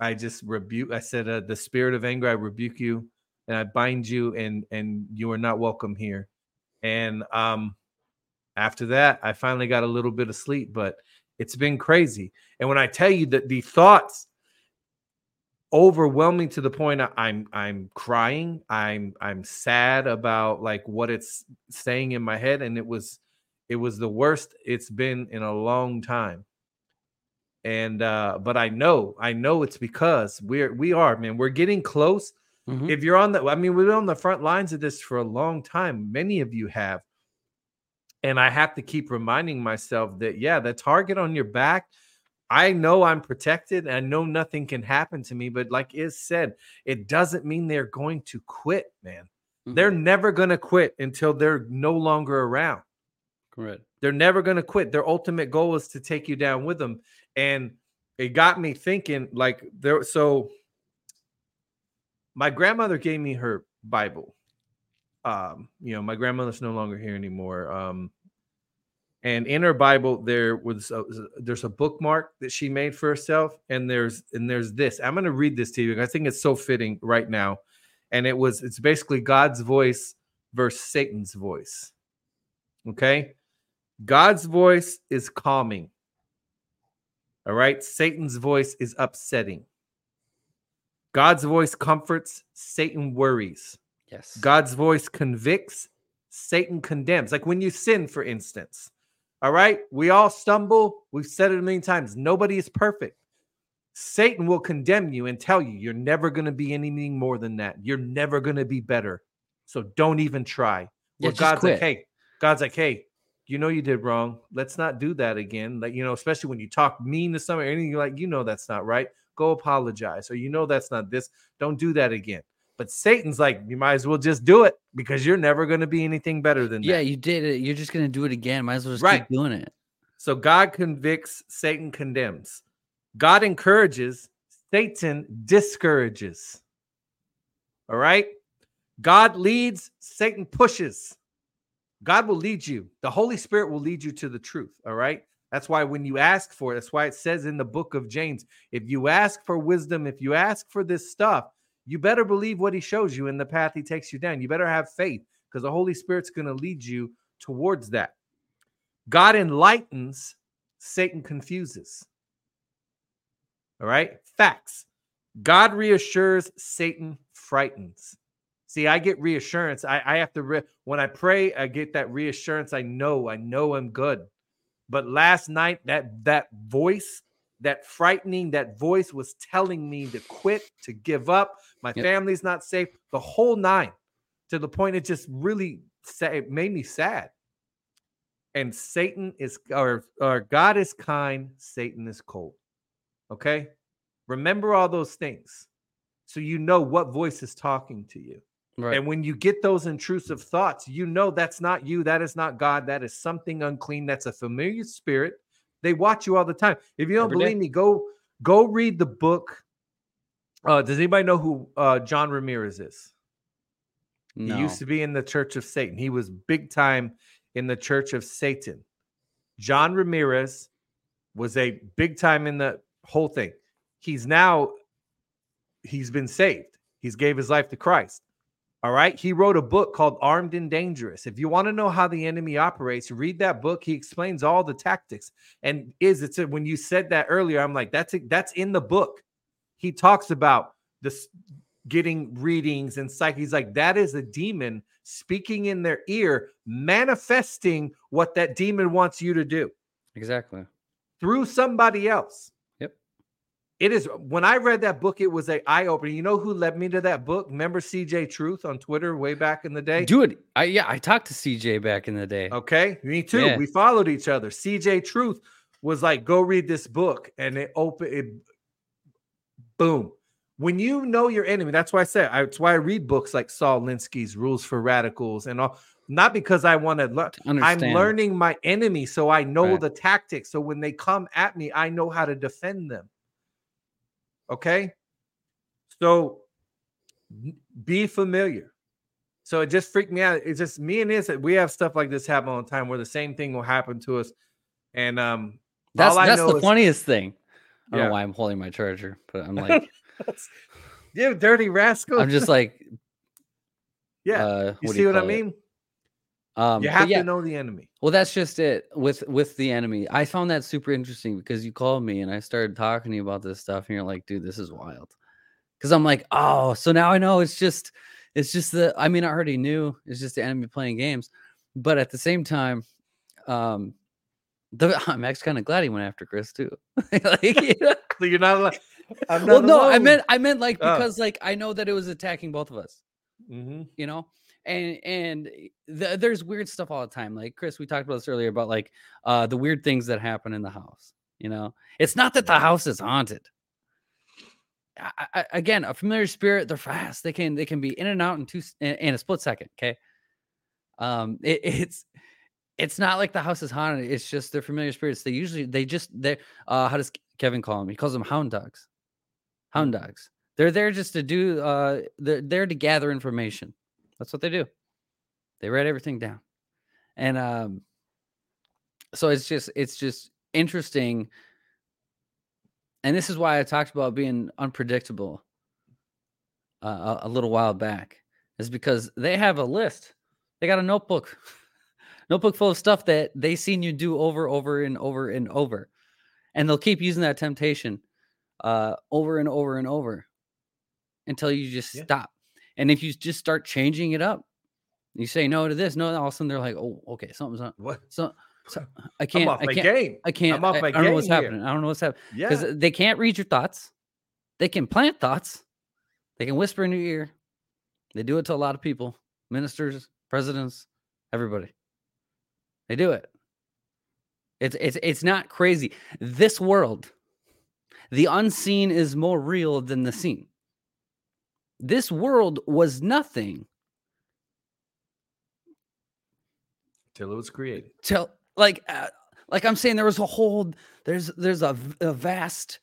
I just rebuke. I said, uh, "The spirit of anger, I rebuke you, and I bind you, and and you are not welcome here." And um, after that, I finally got a little bit of sleep, but it's been crazy. And when I tell you that the thoughts overwhelming to the point I'm I'm crying, I'm I'm sad about like what it's saying in my head, and it was it was the worst it's been in a long time. And uh, but I know, I know it's because we're we are, man, we're getting close. Mm-hmm. If you're on the, I mean, we've been on the front lines of this for a long time. Many of you have. And I have to keep reminding myself that, yeah, the target on your back, I know I'm protected. And I know nothing can happen to me. But like is said, it doesn't mean they're going to quit, man. Mm-hmm. They're never going to quit until they're no longer around. Correct. They're never going to quit. Their ultimate goal is to take you down with them. And it got me thinking like there. So my grandmother gave me her Bible um, you know, my grandmother's no longer here anymore. Um, and in her Bible, there was a, there's a bookmark that she made for herself, and there's and there's this. I'm going to read this to you. I think it's so fitting right now, and it was it's basically God's voice versus Satan's voice. Okay, God's voice is calming. All right, Satan's voice is upsetting. God's voice comforts, Satan worries. Yes. God's voice convicts, Satan condemns. Like when you sin, for instance. All right. We all stumble. We've said it a million times. Nobody is perfect. Satan will condemn you and tell you you're never going to be anything more than that. You're never going to be better. So don't even try. Yeah, God's quit. like, hey, God's like, hey, you know you did wrong. Let's not do that again. Like, you know, especially when you talk mean to someone or anything, you're like, you know that's not right. Go apologize. Or you know that's not this. Don't do that again. But Satan's like, you might as well just do it because you're never going to be anything better than that. Yeah, you did it. You're just going to do it again. Might as well just right. keep doing it. So God convicts, Satan condemns. God encourages, Satan discourages. All right? God leads, Satan pushes. God will lead you. The Holy Spirit will lead you to the truth. All right? That's why when you ask for it, that's why it says in the book of James if you ask for wisdom, if you ask for this stuff, you better believe what he shows you in the path he takes you down. You better have faith because the Holy Spirit's going to lead you towards that. God enlightens, Satan confuses. All right? Facts. God reassures, Satan frightens. See, I get reassurance. I, I have to, re- when I pray, I get that reassurance. I know, I know I'm good. But last night, that that voice that frightening that voice was telling me to quit to give up my yep. family's not safe the whole nine to the point it just really sad, it made me sad and satan is or, or god is kind satan is cold okay remember all those things so you know what voice is talking to you Right. And when you get those intrusive thoughts, you know that's not you. That is not God. That is something unclean. That's a familiar spirit they watch you all the time. If you don't Every believe day. me, go go read the book Uh, does anybody know who uh, John Ramirez is? No. He used to be in the Church of Satan. He was big time in the Church of Satan. John Ramirez was a big time in the whole thing. He's now he's been saved. He's gave his life to Christ. All right. He wrote a book called Armed and Dangerous. If you want to know how the enemy operates, read that book. He explains all the tactics. And is it's a, when you said that earlier, I'm like, that's a, that's in the book. He talks about this getting readings and psych. He's like, that is a demon speaking in their ear, manifesting what that demon wants you to do exactly. through somebody else. Yep. It is when I read that book, it was a eye opener. You know who led me to that book? Remember CJ Truth on Twitter way back in the day? Dude, I yeah, I talked to CJ back in the day. Okay, me too. Yeah. We followed each other. CJ Truth was like, "Go read this book," and it opened. It, boom. When you know your enemy, that's why I said. I, that's why I read books like Saul Alinsky's Rules for Radicals and all. Not because I want to learn. I'm learning my enemy, so I know Right. the tactics. So when they come at me, I know how to defend them. Okay, so be familiar. So it just freaked me out. It's just me and this. We have stuff like this happen all the time, where the same thing will happen to us, and um, That's that's the is- funniest thing. I don't Yeah. know why I'm holding my charger, but I'm (laughs) like, you dirty rascal. I'm just like, (laughs) yeah. uh, you see what I mean? Um, you have yeah, to know the enemy. Well, that's just it with with the enemy. I found that super interesting because you called me and I started talking to you about this stuff, and you're like, "Dude, this is wild." Because I'm like, "Oh, so now I know it's just, it's just the. I mean, I already knew it's just the enemy playing games, but at the same time, um, the (laughs) I'm actually kind of glad he went after Chris too. (laughs) like, you (laughs) know? So you're not allowed. I'm well, not no, I meant I meant like Oh. because like I know that it was attacking both of us Mhm. you know and and th- there's weird stuff all the time like chris we talked about this earlier about like uh the weird things that happen in the house you know it's not that the house is haunted I, I, again a familiar spirit they're fast they can they can be in and out in two in, in a split second okay um it, it's it's not like the house is haunted it's just they're familiar spirits. They usually they just they uh how does kevin call them he calls them hound dogs. Hound dogs. They're there just to do uh they're there to gather information. That's what they do. They write everything down. And um so it's just it's just interesting. And this is why i talked about being unpredictable uh, a, a little while back is because they have a list. They got a notebook (laughs) notebook full of stuff that they seen you do over over and over and over and they'll keep using that temptation uh over and over and over until you just Yeah. stop and if you just start changing it up you say no to this no all of a sudden they're like oh okay something's not What? so, so (laughs) i I'm can't off i my can't game. i can't off I, my I don't know what's here. happening i don't know what's happening Yeah. because they can't read your thoughts they can plant thoughts they can whisper in your ear they do it to a lot of people ministers presidents everybody they do it. It's it's it's not crazy. This world the unseen is more real than the seen. This world was nothing Till it was created. till like uh, like i'm saying there was a whole there's there's a vast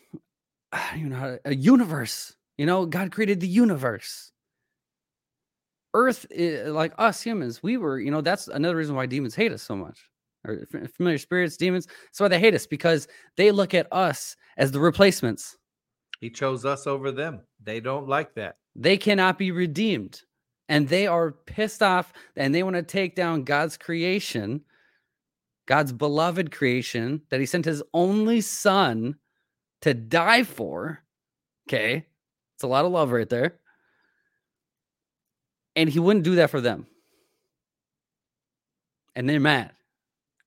(sighs) I don't even know a universe. You know god created the universe earth like us humans we were you know that's another reason why demons hate us so much or familiar spirits demons that's why they hate us because they look at us as the replacements He chose us over them. They don't like that. they cannot be redeemed and they are pissed off and they want to take down god's creation god's beloved creation that he sent his only son to die for okay it's a lot of love right there and he wouldn't do that for them and they're mad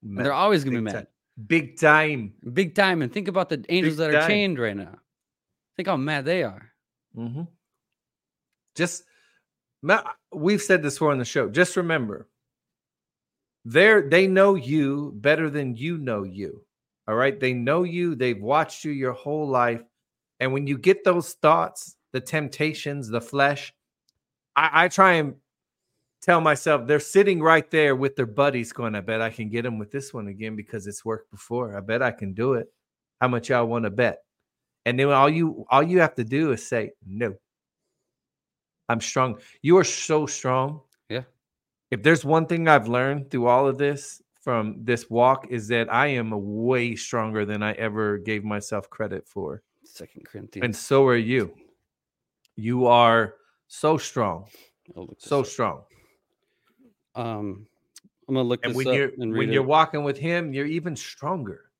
Ma- they're always gonna be mad time. Big time. big time and think about the angels Big that are time. chained right now think how mad they are Mhm. Just we've said this before on the show. Just remember, they're they know you better than you know you. All right, they know you. They've watched you your whole life, and when you get those thoughts, the temptations, the flesh, I, I try and tell myself they're sitting right there with their buddies, going, "I bet I can get them with this one again because it's worked before. I bet I can do it. How much y'all want to bet?" And then all you all you have to do is say, no. I'm strong. You are so strong. Yeah. If there's one thing I've learned through all of this from this walk is that I am way stronger than I ever gave myself credit for. Second Corinthians. And so are you. You are so strong. I'll look this So up. strong. um, I'm gonna look And this when you're and when read you're walking with him, you're even stronger.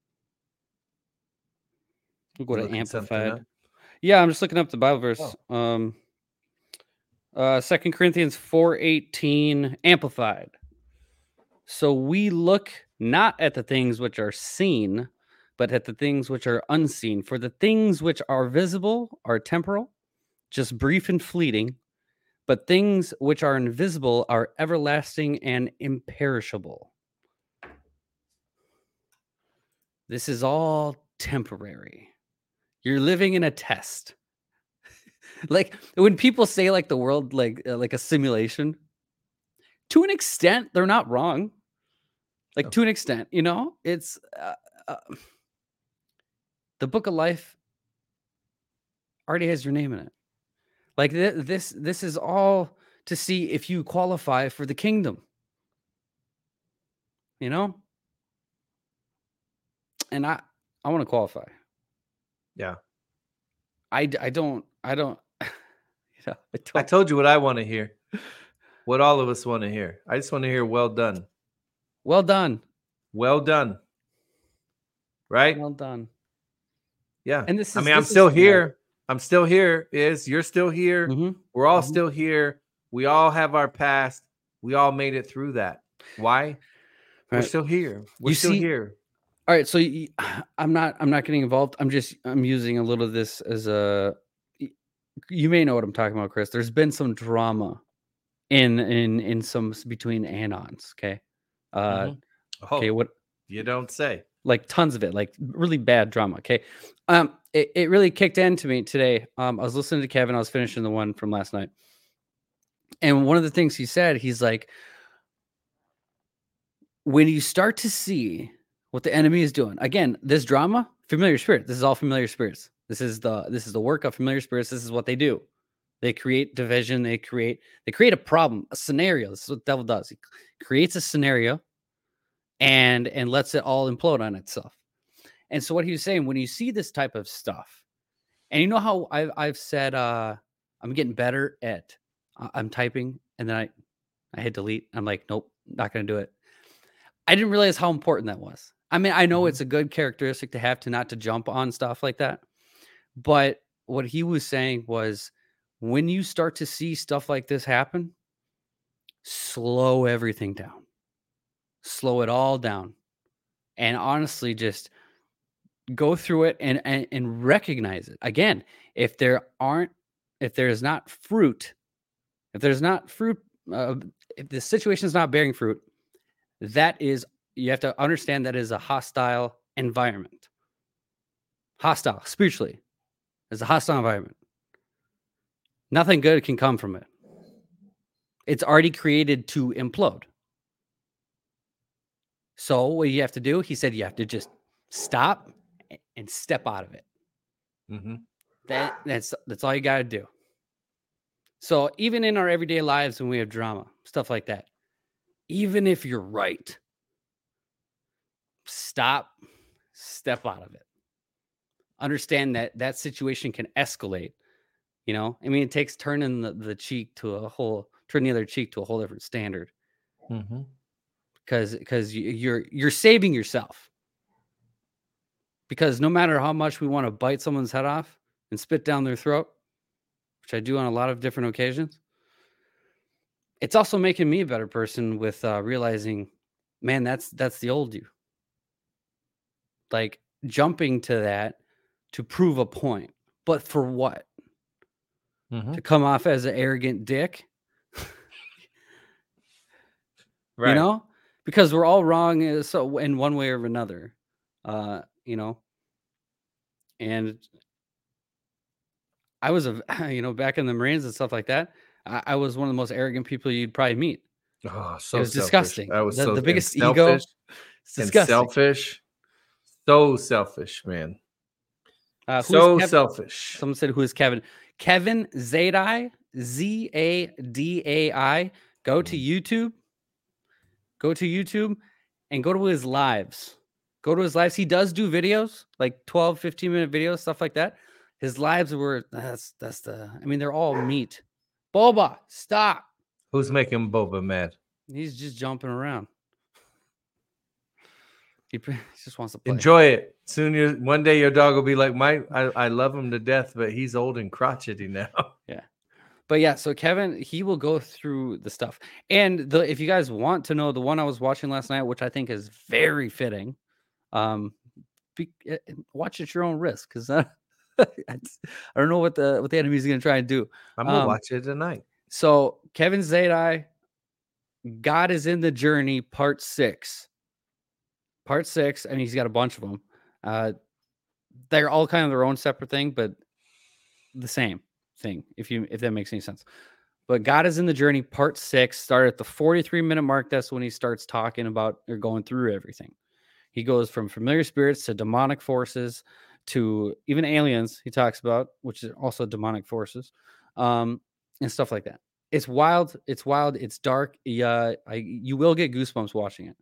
We'll go to amplified. Yeah, I'm just looking up the Bible verse. Oh. Um, uh, Second Corinthians four eighteen amplified. So we look not at the things which are seen, but at the things which are unseen. For the things which are visible are temporal, just brief and fleeting, but things which are invisible are everlasting and imperishable. This is all temporary. You're living in a test. (laughs) like when people say like the world like uh, like a simulation, to an extent they're not wrong. Like Oh. to an extent, you know, it's uh, uh, the book of life already has your name in it. Like th- this this is all to see if you qualify for the kingdom. You know? And I I want to qualify. Yeah. I, I don't I don't (laughs) you know, I I told you what I want to hear. What all of us want to hear. I just want to hear well done. well done. Well done. Right? Well done. Yeah. And this is I mean, I'm is- still here. I'm still here. Is you're still here. Mhm. We're all Mhm. still here. We all have our past. We all made it through that. Why? We're still here. We're You still see- here. All right, so (sighs) I'm not I'm not getting involved. I'm just I'm using a little of this as a. you may know what I'm talking about, Chris. There's been some drama in in in some between anons, okay? Uh Mhm. Oh, okay, what you don't say. Like tons of it, like really bad drama. Okay. Um, it, it really kicked into me today. Um, I was listening to Kevin, I was finishing the one from last night. And one of the things he said, he's like, when you start to see what the enemy is doing, again, this drama, familiar spirit, this is all familiar spirits. This is the this is the work of familiar spirits. This is what they do. They create division, they create, they create a problem, a scenario. This is what devil does. He creates a scenario and and lets it all implode on itself. And so what he was saying, when you see this type of stuff, and you know how I've I've said uh I'm getting better at uh, I'm typing and then I I hit delete. I'm like, nope, not gonna do it. I didn't realize how important that was. I mean, I know Mhm. it's a good characteristic to have to not to jump on stuff like that. But what he was saying was when you start to see stuff like this happen, slow everything down. Slow it all down. And honestly, just go through it and, and and recognize it. Again, if there aren't if there is not fruit, if there's not fruit, uh, if the situation is not bearing fruit, that is you have to understand that is a hostile environment. Hostile spiritually. It's a hostile environment. Nothing good can come from it. It's already created to implode. So what you have to do, he said you have to just stop and step out of it. hmm That that's that's all you got to do. So even in our everyday lives when we have drama, stuff like that, even if you're right, stop, step out of it. Understand that that situation can escalate. You know, I mean, it takes turning the, the cheek to a whole, turn the other cheek to a whole different standard hmm because because you're you're saving yourself. Because no matter how much we want to bite someone's head off and spit down their throat, which I do on a lot of different occasions, it's also making me a better person with uh, realizing, man, that's that's the old you. Like jumping to that to prove a point, but for what? hmm To come off as an arrogant dick? (laughs) Right. you know because we're all wrong uh, so in one way or another uh you know and i was a (clears throat) you know back in the marines and stuff like that i, I was one of the most arrogant people you'd probably meet Oh, so it was selfish. disgusting. I was The- so the and biggest ego selfish it's and disgusting selfish. So selfish, man. Uh, so Kev- selfish. Someone said, "Who is Kevin?" Kevin Zadai, Z A D A I. Go to YouTube. Go to YouTube and go to his lives. Go to his lives. He does do videos, like 12, 15 minute videos, stuff like that. His lives were that's that's the. I mean, they're all meat. Boba, stop. Who's making Boba mad? He's just jumping around. He (laughs) just wants to play. Enjoy it. Soon, you one day your dog will be like, "My, I, I love him to death, but he's old and crotchety now." (laughs) But yeah, so Kevin, he will go through the stuff. And the if you guys want to know the one I was watching last night, which I think is very fitting, um, be, eh, watch at your own risk because I, (laughs) I don't know what the what the enemy is going to try and do. I'm gonna Um, watch it tonight. So Kevin Zadai, God is in the journey, part six. Part six, and he's got a bunch of them. Uh, they're all kind of their own separate thing, but the same thing. If you if that makes any sense. But God is in the journey, part six, started at the 43 minute mark. That's when he starts talking about or going through everything. He goes from familiar spirits to demonic forces to even aliens, he talks about, which is also demonic forces, um, and stuff like that. It's wild. It's wild. It's dark. Yeah, I you will get goosebumps watching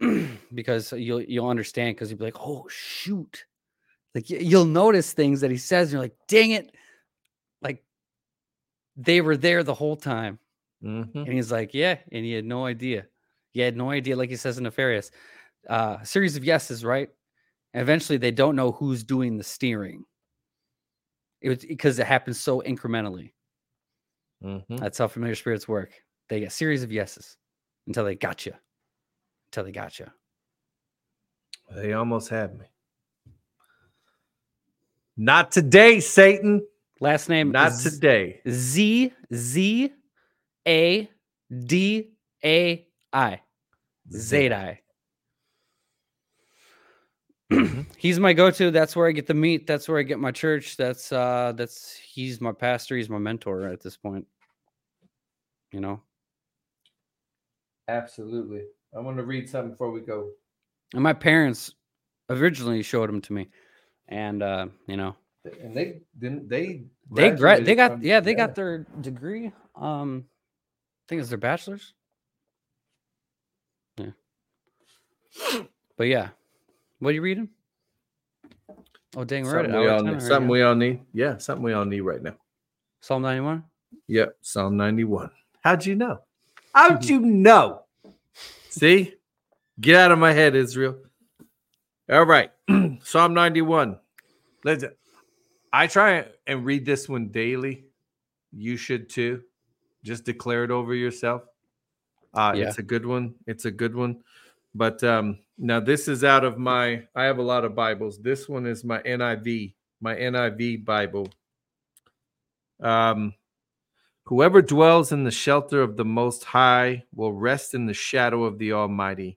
it (clears throat) because you'll you'll understand because you'll be like, oh shoot, like you'll notice things that he says, and you're like, dang it, like they were there the whole time. Mhm. And he's like, yeah, and he had no idea. He had no idea, like he says in Nefarious. Uh, a series of yeses, right? And eventually they don't know who's doing the steering. It was because it happens so incrementally. Mhm. That's how familiar spirits work. They get series of yeses until they got you. Until they got you. They almost had me. Not today, Satan. Last name Not Z- today. Z Z A D A I. Zadai. (clears throat) he's my go-to. That's where I get the meat. That's where I get my church. That's uh that's he's my pastor, he's my mentor at this point. You know. Absolutely. I want to read something before we go. And my parents originally showed him to me. And uh, you know, And they didn't they they gra- they got yeah, they got their degree. Um I think it's their bachelor's. Yeah. But yeah. What are you reading? Oh dang, we're at something, we all, 10 need, something huh? we all need. Yeah, something we all need right now. Psalm 91. Yep, Psalm 91. How'd you know? How'd (laughs) you know? See? Get out of my head, Israel. All right. (clears throat) Psalm 91. Let's I try and read this one daily. You should too. Just declare it over yourself. Uh Yeah. it's a good one. It's a good one. But um now this is out of my I have a lot of Bibles. This one is my NIV, my NIV Bible. Um Whoever dwells in the shelter of the Most High will rest in the shadow of the Almighty.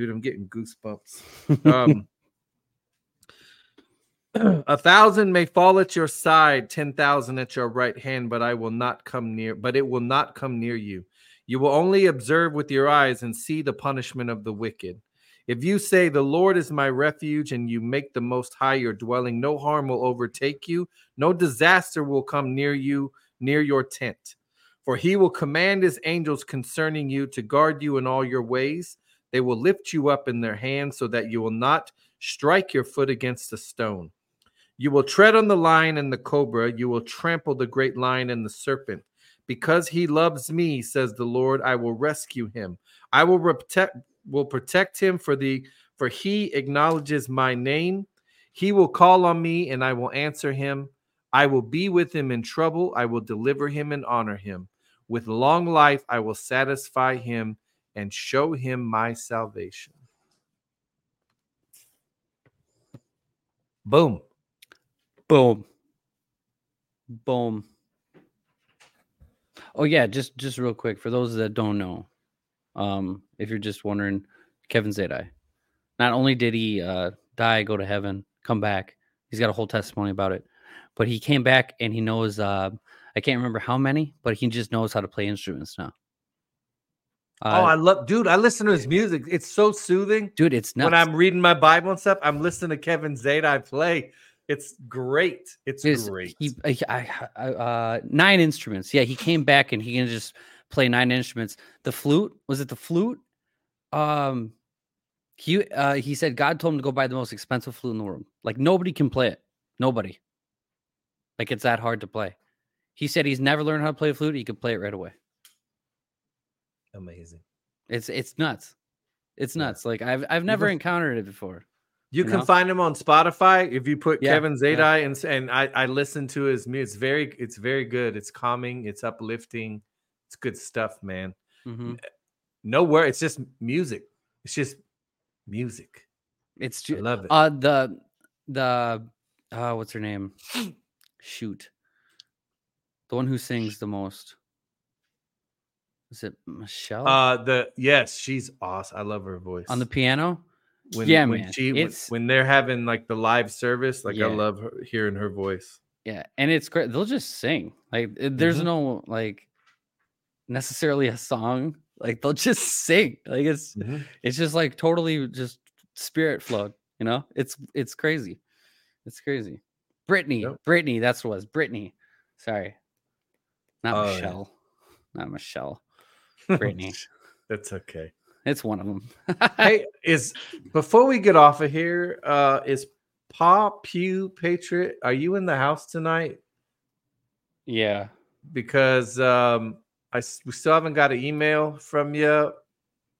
Dude, I'm getting goosebumps. Um, (laughs) (clears throat) a thousand may fall at your side, ten thousand at your right hand, but I will not come near, but it will not come near you. You will only observe with your eyes and see the punishment of the wicked. If you say, The Lord is my refuge, and you make the most high your dwelling, no harm will overtake you, no disaster will come near you, near your tent. For he will command his angels concerning you to guard you in all your ways. They will lift you up in their hands so that you will not strike your foot against a stone. You will tread on the lion and the cobra. You will trample the great lion and the serpent. Because he loves me, says the Lord, I will rescue him. I will protect will protect him for the for he acknowledges my name. He will call on me and I will answer him. I will be with him in trouble. I will deliver him and honor him. With long life, I will satisfy him and show him my salvation. Boom. Boom. Boom. Oh yeah, just just real quick for those that don't know, um, if you're just wondering, Kevin Zadai, not only did he uh, die, go to heaven, come back, he's got a whole testimony about it, but he came back and he knows uh, I can't remember how many, but he just knows how to play instruments now. Oh, Uh, I love, dude. I listen to his music. It's so soothing. dude, it's nuts. When I'm reading my Bible and stuff, I'm listening to Kevin Zadai play. It's great. It's great. He, I, I, I, uh, nine instruments. Yeah, he came back and he can just play nine instruments. The flute was it the flute? Um, he uh, he said God told him to go buy the most expensive flute in the world. Like nobody can play it. Nobody. Like it's that hard to play. He said he's never learned how to play a flute. He could play it right away. Amazing. It's it's nuts. It's nuts. Like I've I've never encountered it before. You, You can know? find him on Spotify if you put Yeah, Kevin yeah. And and I, I listen to his music. It's very it's very good. It's calming. It's uplifting. It's good stuff, man. Mhm. No word. It's just music. It's just music. It's I love it. Uh the the uh what's her name? (sniffs) Shoot. The one who sings the most. Is it Michelle Uh, the yes, she's awesome. I love her voice on the piano? when, yeah, when man, She when, it's- when they're having like the live service, like Yeah. I love her, hearing her voice. Yeah, and it's great. They'll just sing. Like there's Mhm. no like necessarily a song. Like they'll just sing. Like it's Mhm. it's just like totally just spirit flowed, you know? It's it's crazy. It's crazy. Brittany, Yep. Brittany, that's what it was. Brittany. Sorry. Not Oh, yeah. Michelle. Not Michelle. (laughs) Brittany. That's okay. It's one of them. (laughs) hey, is before we get off of here, uh, is Paw Pew Patriot? Are you in the house tonight? yeah. Because um, I we still haven't got an email from you,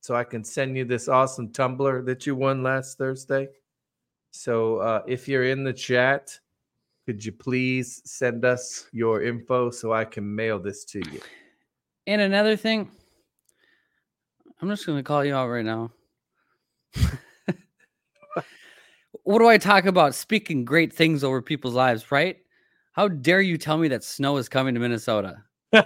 so I can send you this awesome tumbler that you won last Thursday. So uh, if you're in the chat, could you please send us your info so I can mail this to you? And another thing, I'm just gonna call you out right now. (laughs) what do I talk about? Speaking great things over people's lives, right? How dare you tell me that snow is coming to Minnesota? (laughs)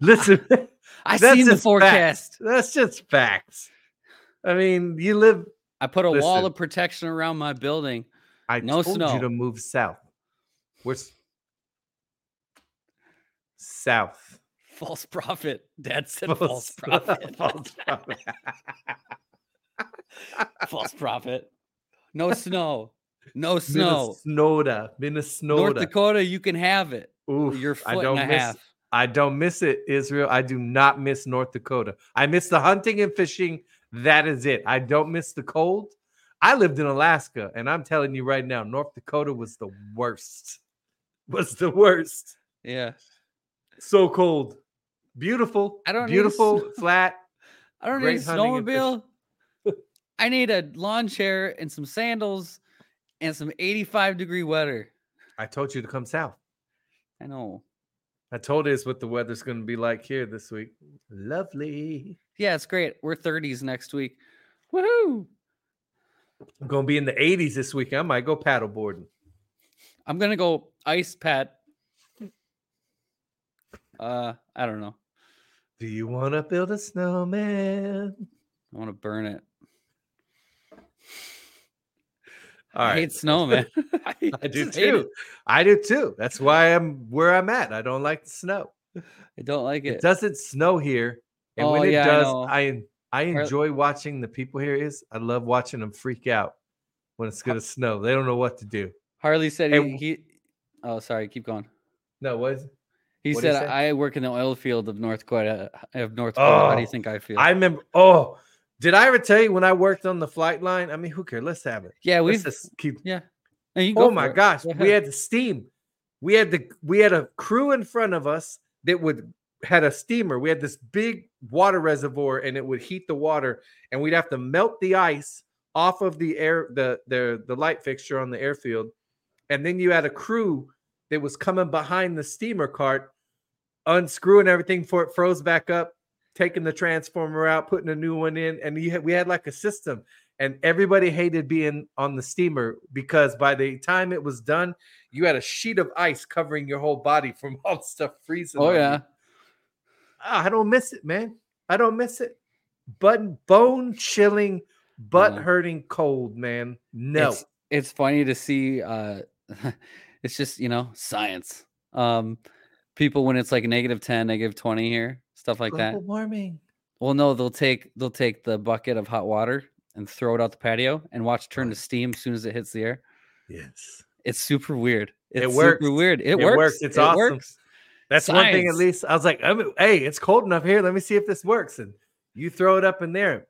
Listen, (laughs) I seen the forecast. facts. That's just facts. I mean, you live. I put a wall of protection around my building. I No told snow. you to move south. We're south. False prophet. Dad said false (laughs) prophet. False prophet. (laughs) false prophet. No snow. No snow. Minnesota. Minnesota. North Dakota, you can have it. Oof, Your I foot don't and a miss. half. I don't miss it, Israel. I do not miss North Dakota. I miss the hunting and fishing. That is it. I don't miss the cold. I lived in Alaska, and I'm telling you right now, North Dakota was the worst. Was the worst. Yeah. So cold. Beautiful. I don't need beautiful, snow. (laughs) flat. I don't need a hunting and fishing. snowmobile. (laughs) I need a lawn chair and some sandals and some 85 degree weather. I told you to come south. I know. I told you it's what the weather's going to be like here this week. Lovely. Yeah, it's great. We're 30s next week. Woohoo! I'm going to be in the 80s this week. I might go paddleboarding. I'm gonna go ice pet. Uh, I don't know. Do you want to build a snowman? I want to burn it. All I right. hate snow, man. (laughs) I, (laughs) I do too. I do too. That's why I'm where I'm at. I don't like the snow. I don't like It it. doesn't snow here, and Oh, when it yeah, I does, know. I I enjoy watching the people here. Is I love watching them freak out when it's gonna snow. They don't know what to do. Harley said Hey, he, he. Oh, sorry. Keep going. No, what is it? He What'd he said, say? "I work in the oil field of North Dakota. Uh, of North Dakota. How do you Oh, think I feel?" I remember. Oh, did I ever tell you when I worked on the flight line? I mean, who cares? Let's have it. yeah, we've. just keep Yeah. No, you go Oh my it. gosh, we had the steam. We had the we had a crew in front of us that would had a steamer. We had this big water reservoir and it would heat the water and we'd have to melt the ice off of the air the the the light fixture on the airfield. And then you had a crew that was coming behind the steamer cart unscrewing everything before it froze back up, taking the transformer out, putting a new one in and you had, we had like a system and everybody hated being on the steamer because by the time it was done, you had a sheet of ice covering your whole body from (laughs) all the stuff freezing. Oh you. yeah. Ah, I don't miss it, man. I don't miss it. But bone chilling, butt Yeah. hurting cold, man. No. It's, it's funny to see uh (laughs) it's just, you know, science. Um people when it's like negative 10, negative 20 here, stuff like that. Global warming. Well, no, they'll take they'll take the bucket of hot water and throw it out the patio and watch it turn to steam as soon as it hits the air. Yes. It's super weird. It's It works. super weird. It, It works. works. It's it awesome. Works. That's one thing at least. I was like, I mean, hey, it's cold enough here. Let me see if this works. And you throw it up in there.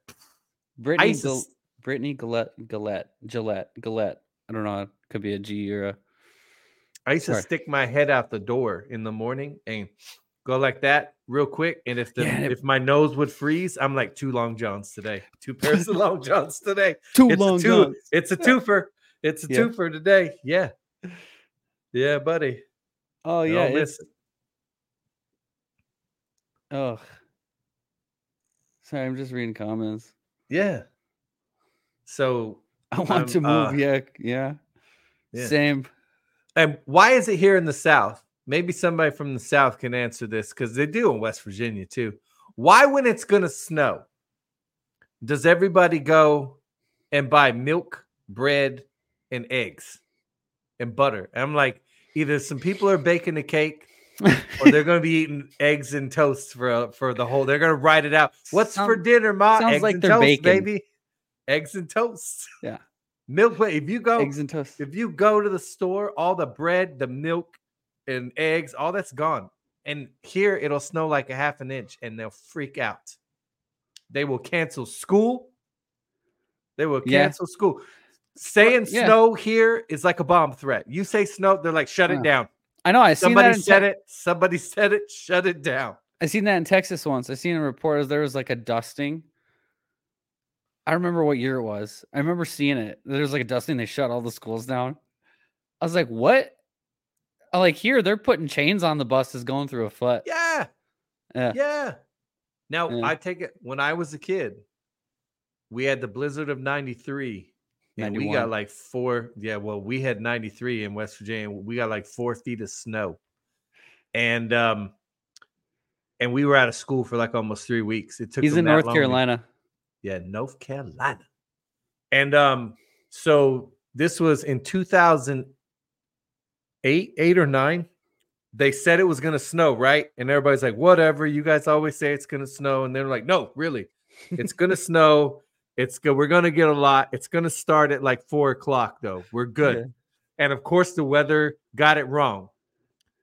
Brittany Ice Gil- is- Brittany Gillette Gillette Gillette Gillette. I don't know. It could be a G or a I used to Sorry. stick my head out the door in the morning and go like that real quick. And if the Yeah, if my nose would freeze, I'm like two long johns today. Two (laughs) pairs of long johns today. two It's long two, johns. It's a (laughs) twofer. It's a Yeah. twofer today. Yeah. Yeah, buddy. Oh Don't yeah, it's it. oh. Sorry, I'm just reading comments. Yeah. So I want Um, to move. uh, yeah, yeah, yeah. Same. And why is it here in the South? Maybe somebody from the South can answer this because they do in West Virginia too. Why, when it's going to snow, does everybody go and buy milk, bread, and eggs and butter? And I'm like, either some people are baking a cake or they're going to be (laughs) eating eggs and toast for uh, for the whole. They're going to write it out. What's for dinner, ma? sounds Eggs like and they're toast, baking. baby. Eggs and toast. Yeah. Milk. but If you go, Eggs and toast. if you go to the store, all the bread, the milk, and eggs, all that's gone. And here it'll snow like a half an inch and they'll freak out. They will cancel school. They will Yeah. cancel school. Saying yeah. snow here is like a bomb threat. You say snow, they're like, shut Yeah. it down. I know. I seen Somebody said Te- it. Somebody (laughs) said it. Shut it down. I seen that in Texas once. I seen a report. There was like a dusting. I remember what year it was. I remember seeing it. There was like a dusting. They shut all the schools down. I was like, what? I like here they're putting chains on the buses going through a foot. Yeah. Yeah. Yeah. Now Yeah. I take it when I was a kid, we had the blizzard of 93. And we got like four. Yeah, well, we had 93 in West Virginia. We got like four feet of snow. And um and we were out of school for like almost three weeks. It took He's in North Carolina. Yeah, North Carolina. And um, so this was in 2008, eight or nine. They said it was gonna snow, right? And everybody's like, whatever. You guys always say it's gonna snow, and they're like, no, really, it's gonna (laughs) snow. It's good. We're gonna get a lot. It's gonna start at like four o'clock, though. We're good. Yeah. And of course, the weather got it wrong.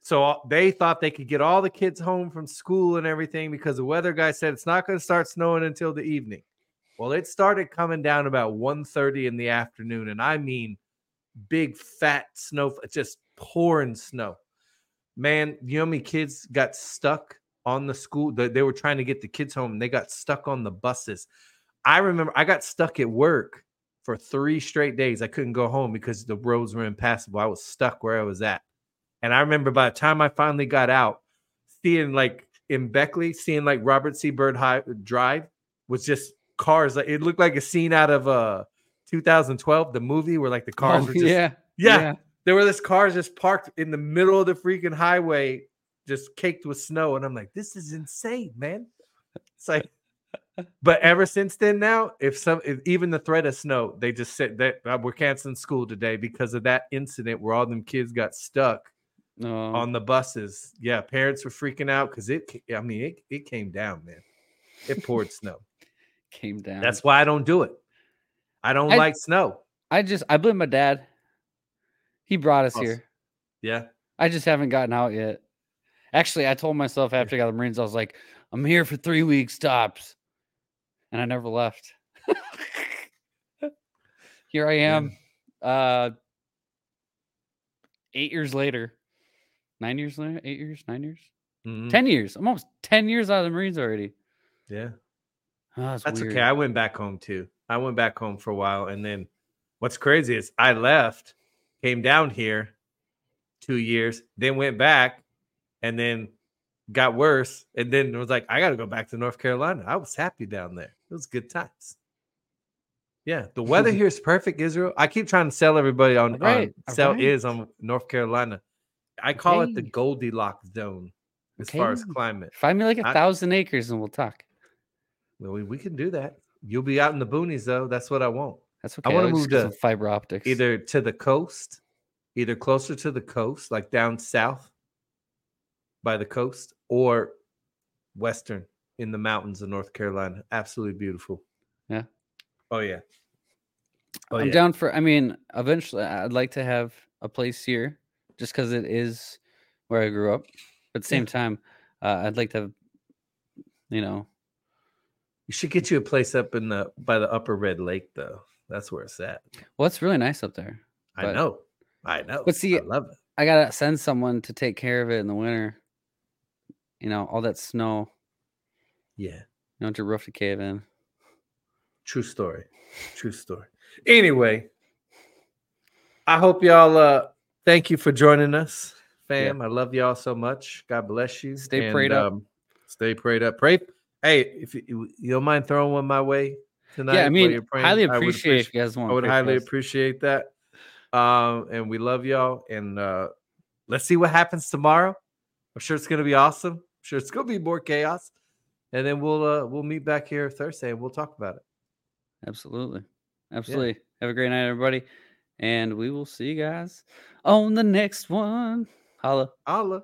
So uh, they thought they could get all the kids home from school and everything because the weather guy said it's not going to start snowing until the evening. Well, it started coming down about 1:30 in the afternoon, and I mean big fat snow, just pouring snow. Man, you know many kids got stuck on the school? They, they were trying to get the kids home, and they got stuck on the buses. I remember I got stuck at work for three straight days. I couldn't go home because the roads were impassable. I was stuck where I was at. And I remember by the time I finally got out, seeing like in Beckley, seeing like Robert C. Byrd High Drive was just cars. Like it looked like a scene out of uh 2012, the movie where like the cars Oh, were just yeah. yeah, there were this cars just parked in the middle of the freaking highway, just caked with snow. And I'm like, this is insane, man. It's like, but ever since then, now, if some, if even the threat of snow, they just said that uh, we're canceling school today because of that incident where all them kids got stuck No. on the buses. Yeah, parents were freaking out because it, I mean, it, it came down, man. It poured snow. Came down. That's why I don't do it. I don't I- like snow. I just I blame my dad. He brought us Awesome. here. Yeah. I just haven't gotten out yet. Actually, I told myself after I got the Marines, I was like, I'm here for three weeks tops. And I never left. (laughs) here I Yeah. am. Uh eight years later. Nine years later? Eight years? Nine years? Mhm. Ten years. I'm almost ten years out of the Marines already. Yeah. Oh, that's That's okay. I went back home too. I went back home for a while. And then what's crazy is I left, came down here two years, then went back, and then got worse. And then it was like, I got to go back to North Carolina. I was happy down there. It was good times. Yeah, the weather (laughs) here is perfect, Israel. I keep trying to sell everybody on, Alright, on sell alright. is on North Carolina. I call it the Goldilocks zone as far as climate. Find me like a I- thousand acres and we'll talk. Well, we, we can do that. You'll be out in the boonies though. That's what I want. That's okay. I wanna move to fiber optics. Either to the coast, either closer to the coast, like down south by the coast, or western in the mountains of North Carolina. Absolutely beautiful. Yeah. Oh yeah. Oh I'm yeah. down for. I mean, eventually, I'd like to have a place here, just because it is where I grew up. But at the same time, uh, I'd like to, have, you know, You should get you a place up in the by the Upper Red Lake though. That's where it's at. well, it's really nice up there. I know. I know. But see, I love it. I gotta send someone to take care of it in the winter. You know, all that snow. Yeah. You want your roof to cave in. True story. True story. Anyway, I hope y'all uh thank you for joining us, fam. I love y'all so much. God bless you. Stay prayed up. Stay prayed up. Pray. Hey, if you, you don't mind throwing one my way tonight, yeah, I mean, you're praying, highly I would appreciate if you guys want. I would to pray for highly us. appreciate that. Um, and we love y'all. And uh let's see what happens tomorrow. I'm sure it's gonna be awesome. I'm sure it's gonna be more chaos. And then we'll uh we'll meet back here Thursday and we'll talk about it. Absolutely. Absolutely. Have a great night, everybody. And we will see you guys on the next one. Holla. Holla.